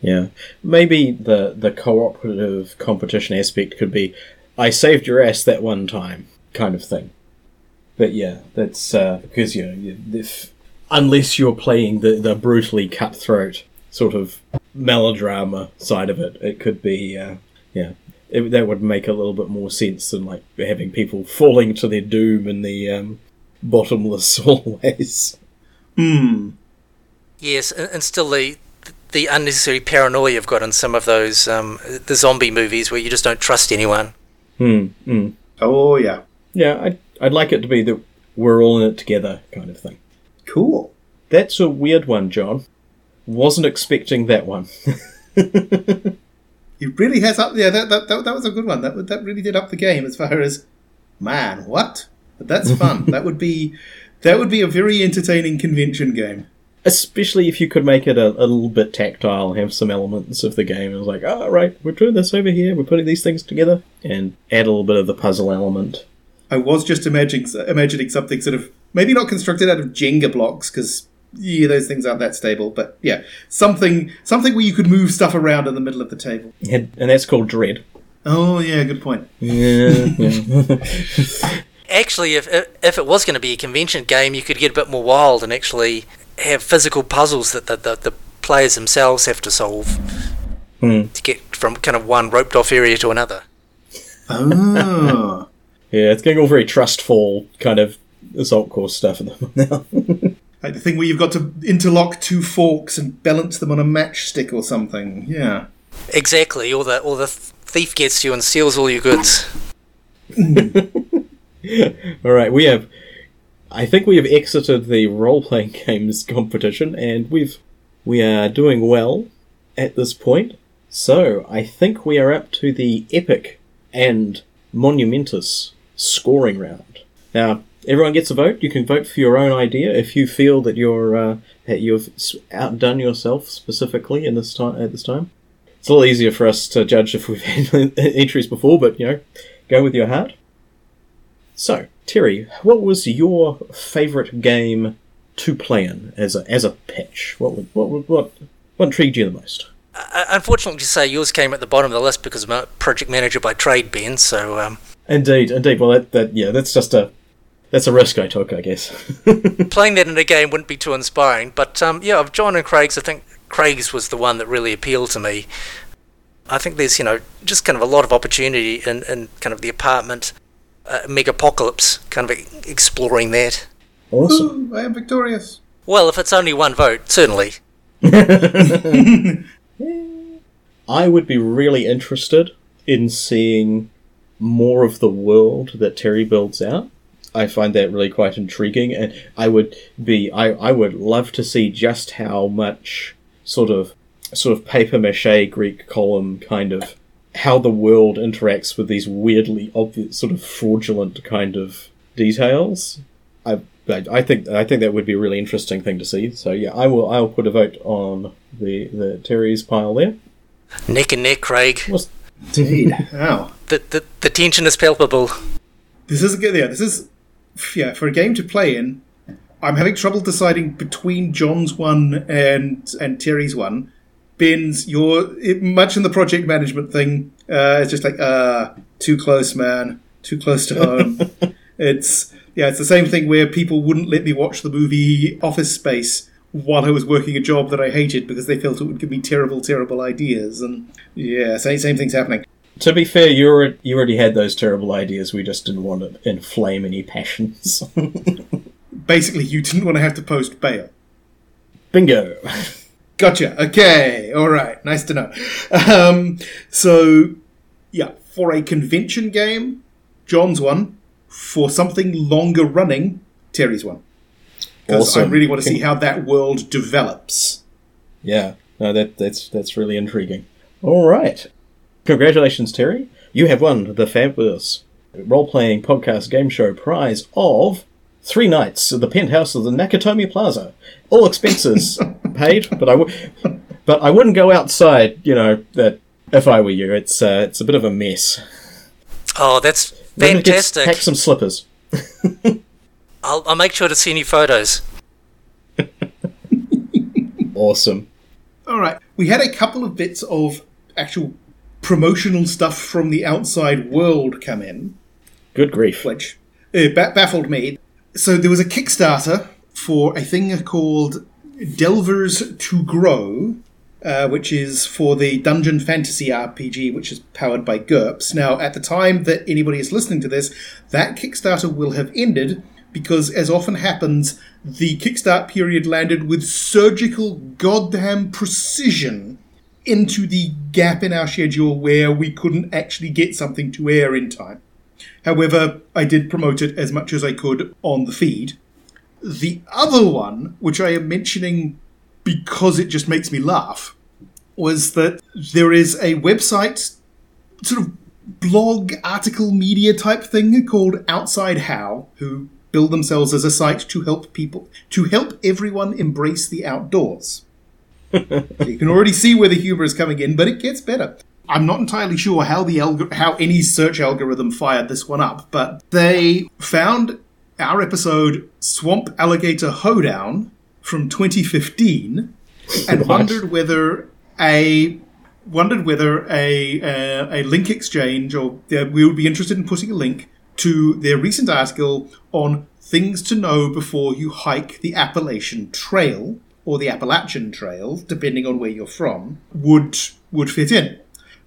Yeah. Maybe the the cooperative competition aspect could be, I saved your ass that one time, kind of thing. But yeah, that's uh, because you know, if unless you're playing the the brutally cutthroat sort of melodrama side of it, it could be uh, yeah. It, that would make a little bit more sense than like having people falling to their doom in the um, bottomless hallways. Hmm. Yes, and, and still the the unnecessary paranoia you've got in some of those um, the zombie movies where you just don't trust anyone. Hmm. Hmm. Oh, yeah. Yeah, I'd, I'd like it to be that we're all in it together kind of thing. Cool. That's a weird one, John. Wasn't expecting that one. It really has up. Yeah, that, that, that, that was a good one. That that really did up the game as far as man. What? But that's fun. that would be that would be a very entertaining convention game. Especially if you could make it a, a little bit tactile, have some elements of the game. It was like, oh, right, we're doing this over here, we're putting these things together, and add a little bit of the puzzle element. I was just imagining imagining something sort of maybe not constructed out of Jenga blocks because yeah, those things aren't that stable. But yeah, something something where you could move stuff around in the middle of the table. And, and that's called Dread. Oh yeah, good point. Yeah, yeah. Actually, if if it was going to be a convention game, you could get a bit more wild and actually have physical puzzles that the, the, the players themselves have to solve Hmm. to get from kind of one roped off area to another. Oh. Yeah, it's getting all very trustful kind of assault course stuff at the moment now. Like the thing where you've got to interlock two forks and balance them on a matchstick or something. Yeah. Exactly, or the or the thief gets you and steals all your goods. All right, we have. I think we have exited the role-playing games competition, and we've we are doing well at this point. So I think we are up to the epic and monumentous scoring round. Now everyone gets a vote. You can vote for your own idea if you feel that you're uh, you've outdone yourself specifically in this time at this time. It's a little easier for us to judge if we've had entries before, but you know, go with your heart. So, Terry, what was your favourite game to play in as a as a pitch? What would- what would- what what intrigued you the most? Uh, unfortunately, to say yours came at the bottom of the list because I'm a project manager by trade, Ben. So um, Indeed, indeed. Well, that, that yeah, that's just a that's a risk I took, I guess. playing that in a game wouldn't be too inspiring. But um, yeah, of John and Craig's, I think Craig's was the one that really appealed to me. I think there's you know just kind of a lot of opportunity in, in kind of the apartment uh, megapocalypse, kind of e- exploring that. awesome. Ooh, I am victorious. Well, if it's only one vote, certainly. I would be really interested in seeing more of the world that Terry builds out. I find that really quite intriguing, and I would be I, I would love to see just how much sort of sort of paper mache Greek column kind of how the world interacts with these weirdly obvious sort of fraudulent kind of details. I I I think I think that would be a really interesting thing to see. So yeah, I will I'll put a vote on the the Terry's pile there. Neck and neck, Craig. What's Indeed. wow. The, the the tension is palpable. This is good. Yeah, this is yeah, for a game to play in, I'm having trouble deciding between John's one and and Terry's one. Bins, you're it, much in the project management thing. Uh, it's just like, uh, too close, man, too close to home. it's yeah, it's the same thing where people wouldn't let me watch the movie Office Space while I was working a job that I hated because they felt it would give me terrible, terrible ideas. And yeah, same same thing's happening. To be fair, you already, you already had those terrible ideas. We just didn't want to inflame any passions. Basically, you didn't want to have to post bail. Bingo. Gotcha. Okay. All right. Nice to know. Um, so, yeah, for a convention game, John's one. For something longer running, Terry's one. Because I really want to see how that world develops. Yeah, no, that that's that's really intriguing. All right, congratulations, Terry. You have won the fabulous role-playing podcast game show prize of three nights at the penthouse of the Nakatomi Plaza, all expenses paid. But I would, but I wouldn't go outside. You know that if I were you, it's uh, it's a bit of a mess. Oh, that's Maybe get- fantastic. Pack some slippers. I'll, I'll make sure to see any photos. Awesome. All right. We had a couple of bits of actual promotional stuff from the outside world come in. Good grief. which uh, ba- baffled me. So there was a Kickstarter for a thing called Delvers to Grow, uh, which is for the Dungeon Fantasy RPG, which is powered by GURPS. Now, at the time that anybody is listening to this, that Kickstarter will have ended because, as often happens, the Kickstart period landed with surgical goddamn precision into the gap in our schedule where we couldn't actually get something to air in time. However, I did promote it as much as I could on the feed. The other one, which I am mentioning because it just makes me laugh, was that there is a website, sort of blog, article, media type thing called Outside How, who build themselves as a site to help people, to help everyone embrace the outdoors. You can already see where the humor is coming in, but it gets better. I'm not entirely sure how the algor- how any search algorithm fired this one up, but they found our episode Swamp Alligator Hoedown from 2015 and Right. wondered whether a wondered whether a uh, a link exchange or uh, we would be interested in putting a link to their recent article on things to know before you hike the Appalachian Trail or the Appalachian Trail, depending on where you're from, would would fit in.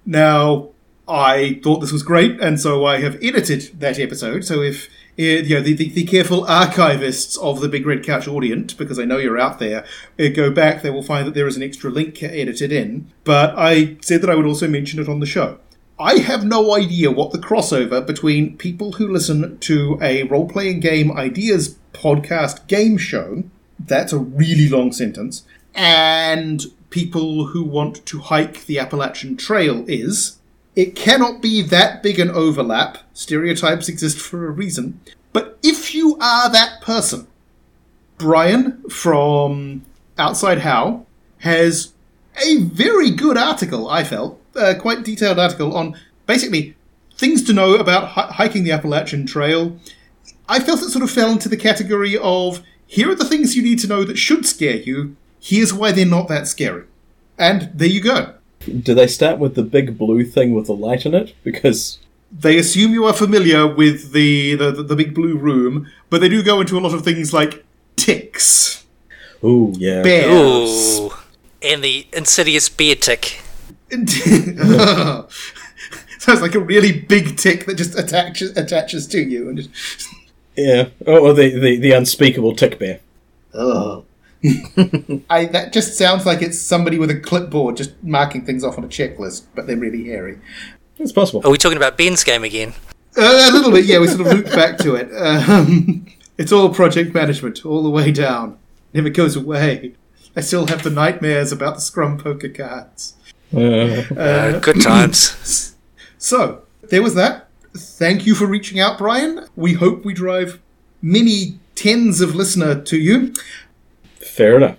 Now, I thought this was great, and so I have edited that episode. So if uh, you know the, the, the careful archivists of the Big Red Couch audience, because I know you're out there, uh, go back, they will find that there is an extra link edited in. But I said that I would also mention it on the show. I have no idea what the crossover between people who listen to a role playing game ideas podcast game show, that's a really long sentence, and people who want to hike the Appalachian Trail is. It cannot be that big an overlap. Stereotypes exist for a reason. But if you are that person, Brian from Outside How has a very good article, I felt, a quite detailed article on basically things to know about hi- hiking the Appalachian Trail. I felt it sort of fell into the category of here are the things you need to know that should scare you, here's why they're not that scary. And there you go. Do they start with the big blue thing with the light in it? Because They assume you are familiar with the, the, the, the big blue room, but they do go into a lot of things like ticks, ooh yeah, bears, Ooh. And the insidious beer tick. Sounds like a really big tick that just attaches attaches to you and just. Yeah. Oh, or the, the the unspeakable tick bear. Oh. I that just sounds like it's somebody with a clipboard just marking things off on a checklist, but they're really hairy. It's possible. Are we talking about Ben's game again? Uh, a little bit, yeah. We sort of looped back to it. Um, it's all project management, all the way down. Never goes away. I still have the nightmares about the scrum poker cards. Uh, Uh, good times. So, there was that. Thank you for reaching out, Brian. We hope we drive many tens of listener to you. fair enough.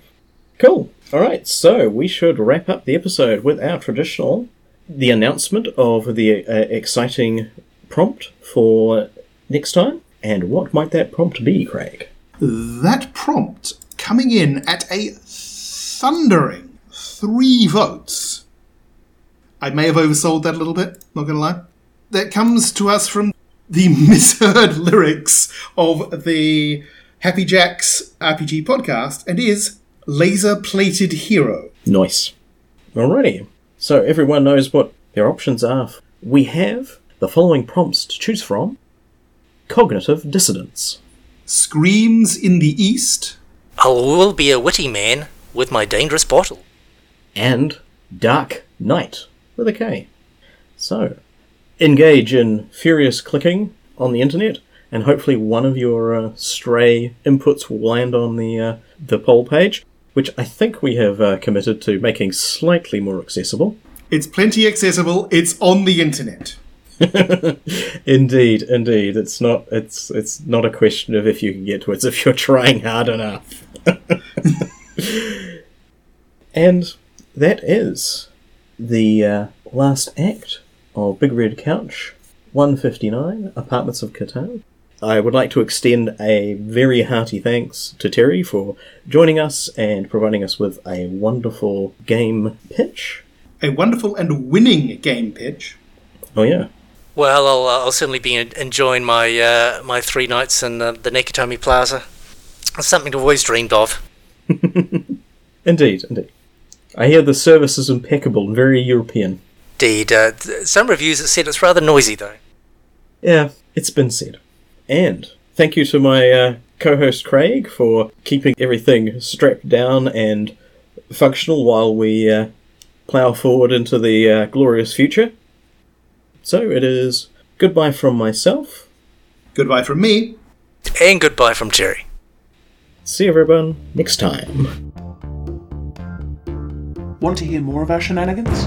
Cool. All right. So we should wrap up the episode with our traditional the announcement of the uh, exciting prompt for next time. And what might that prompt be, Craig? That prompt coming in at a thundering three votes. I may have oversold that a little bit, not gonna lie. That comes to us from the misheard lyrics of the Happy Jacks RPG podcast and is Laser Plated Hero. Nice. Alrighty. So everyone knows what their options are. We have the following prompts to choose from Cognitive Dissonance, Screams in the East, I will be a witty man with my dangerous bottle. and Dark Knight with a K. So, engage in furious clicking on the internet, and hopefully one of your uh, stray inputs will land on the uh, the poll page, which I think we have uh, committed to making slightly more accessible. It's plenty accessible. It's on the internet. Indeed, indeed, it's not it's it's not a question of if you can get to it; it's if you're trying hard enough. and that is the uh, last act of Big Red Couch 159 Apartments of Catan. I would like to extend a very hearty thanks to Terry for joining us and providing us with a wonderful game pitch. A wonderful and winning game pitch. Oh, yeah. Well, I'll, uh, I'll certainly be enjoying my uh, my three nights in uh, the Nakatomi Plaza. It's something I've always dreamed of. Indeed, indeed. I hear the service is impeccable and very European. Indeed, uh, some reviews have said it's rather noisy though. Yeah, it's been said. And thank you to my uh, co host Craig for keeping everything strapped down and functional while we uh, plough forward into the uh, glorious future. So it is goodbye from myself. Goodbye from me. And goodbye from Jerry. See everyone next time. Want to hear more of our shenanigans?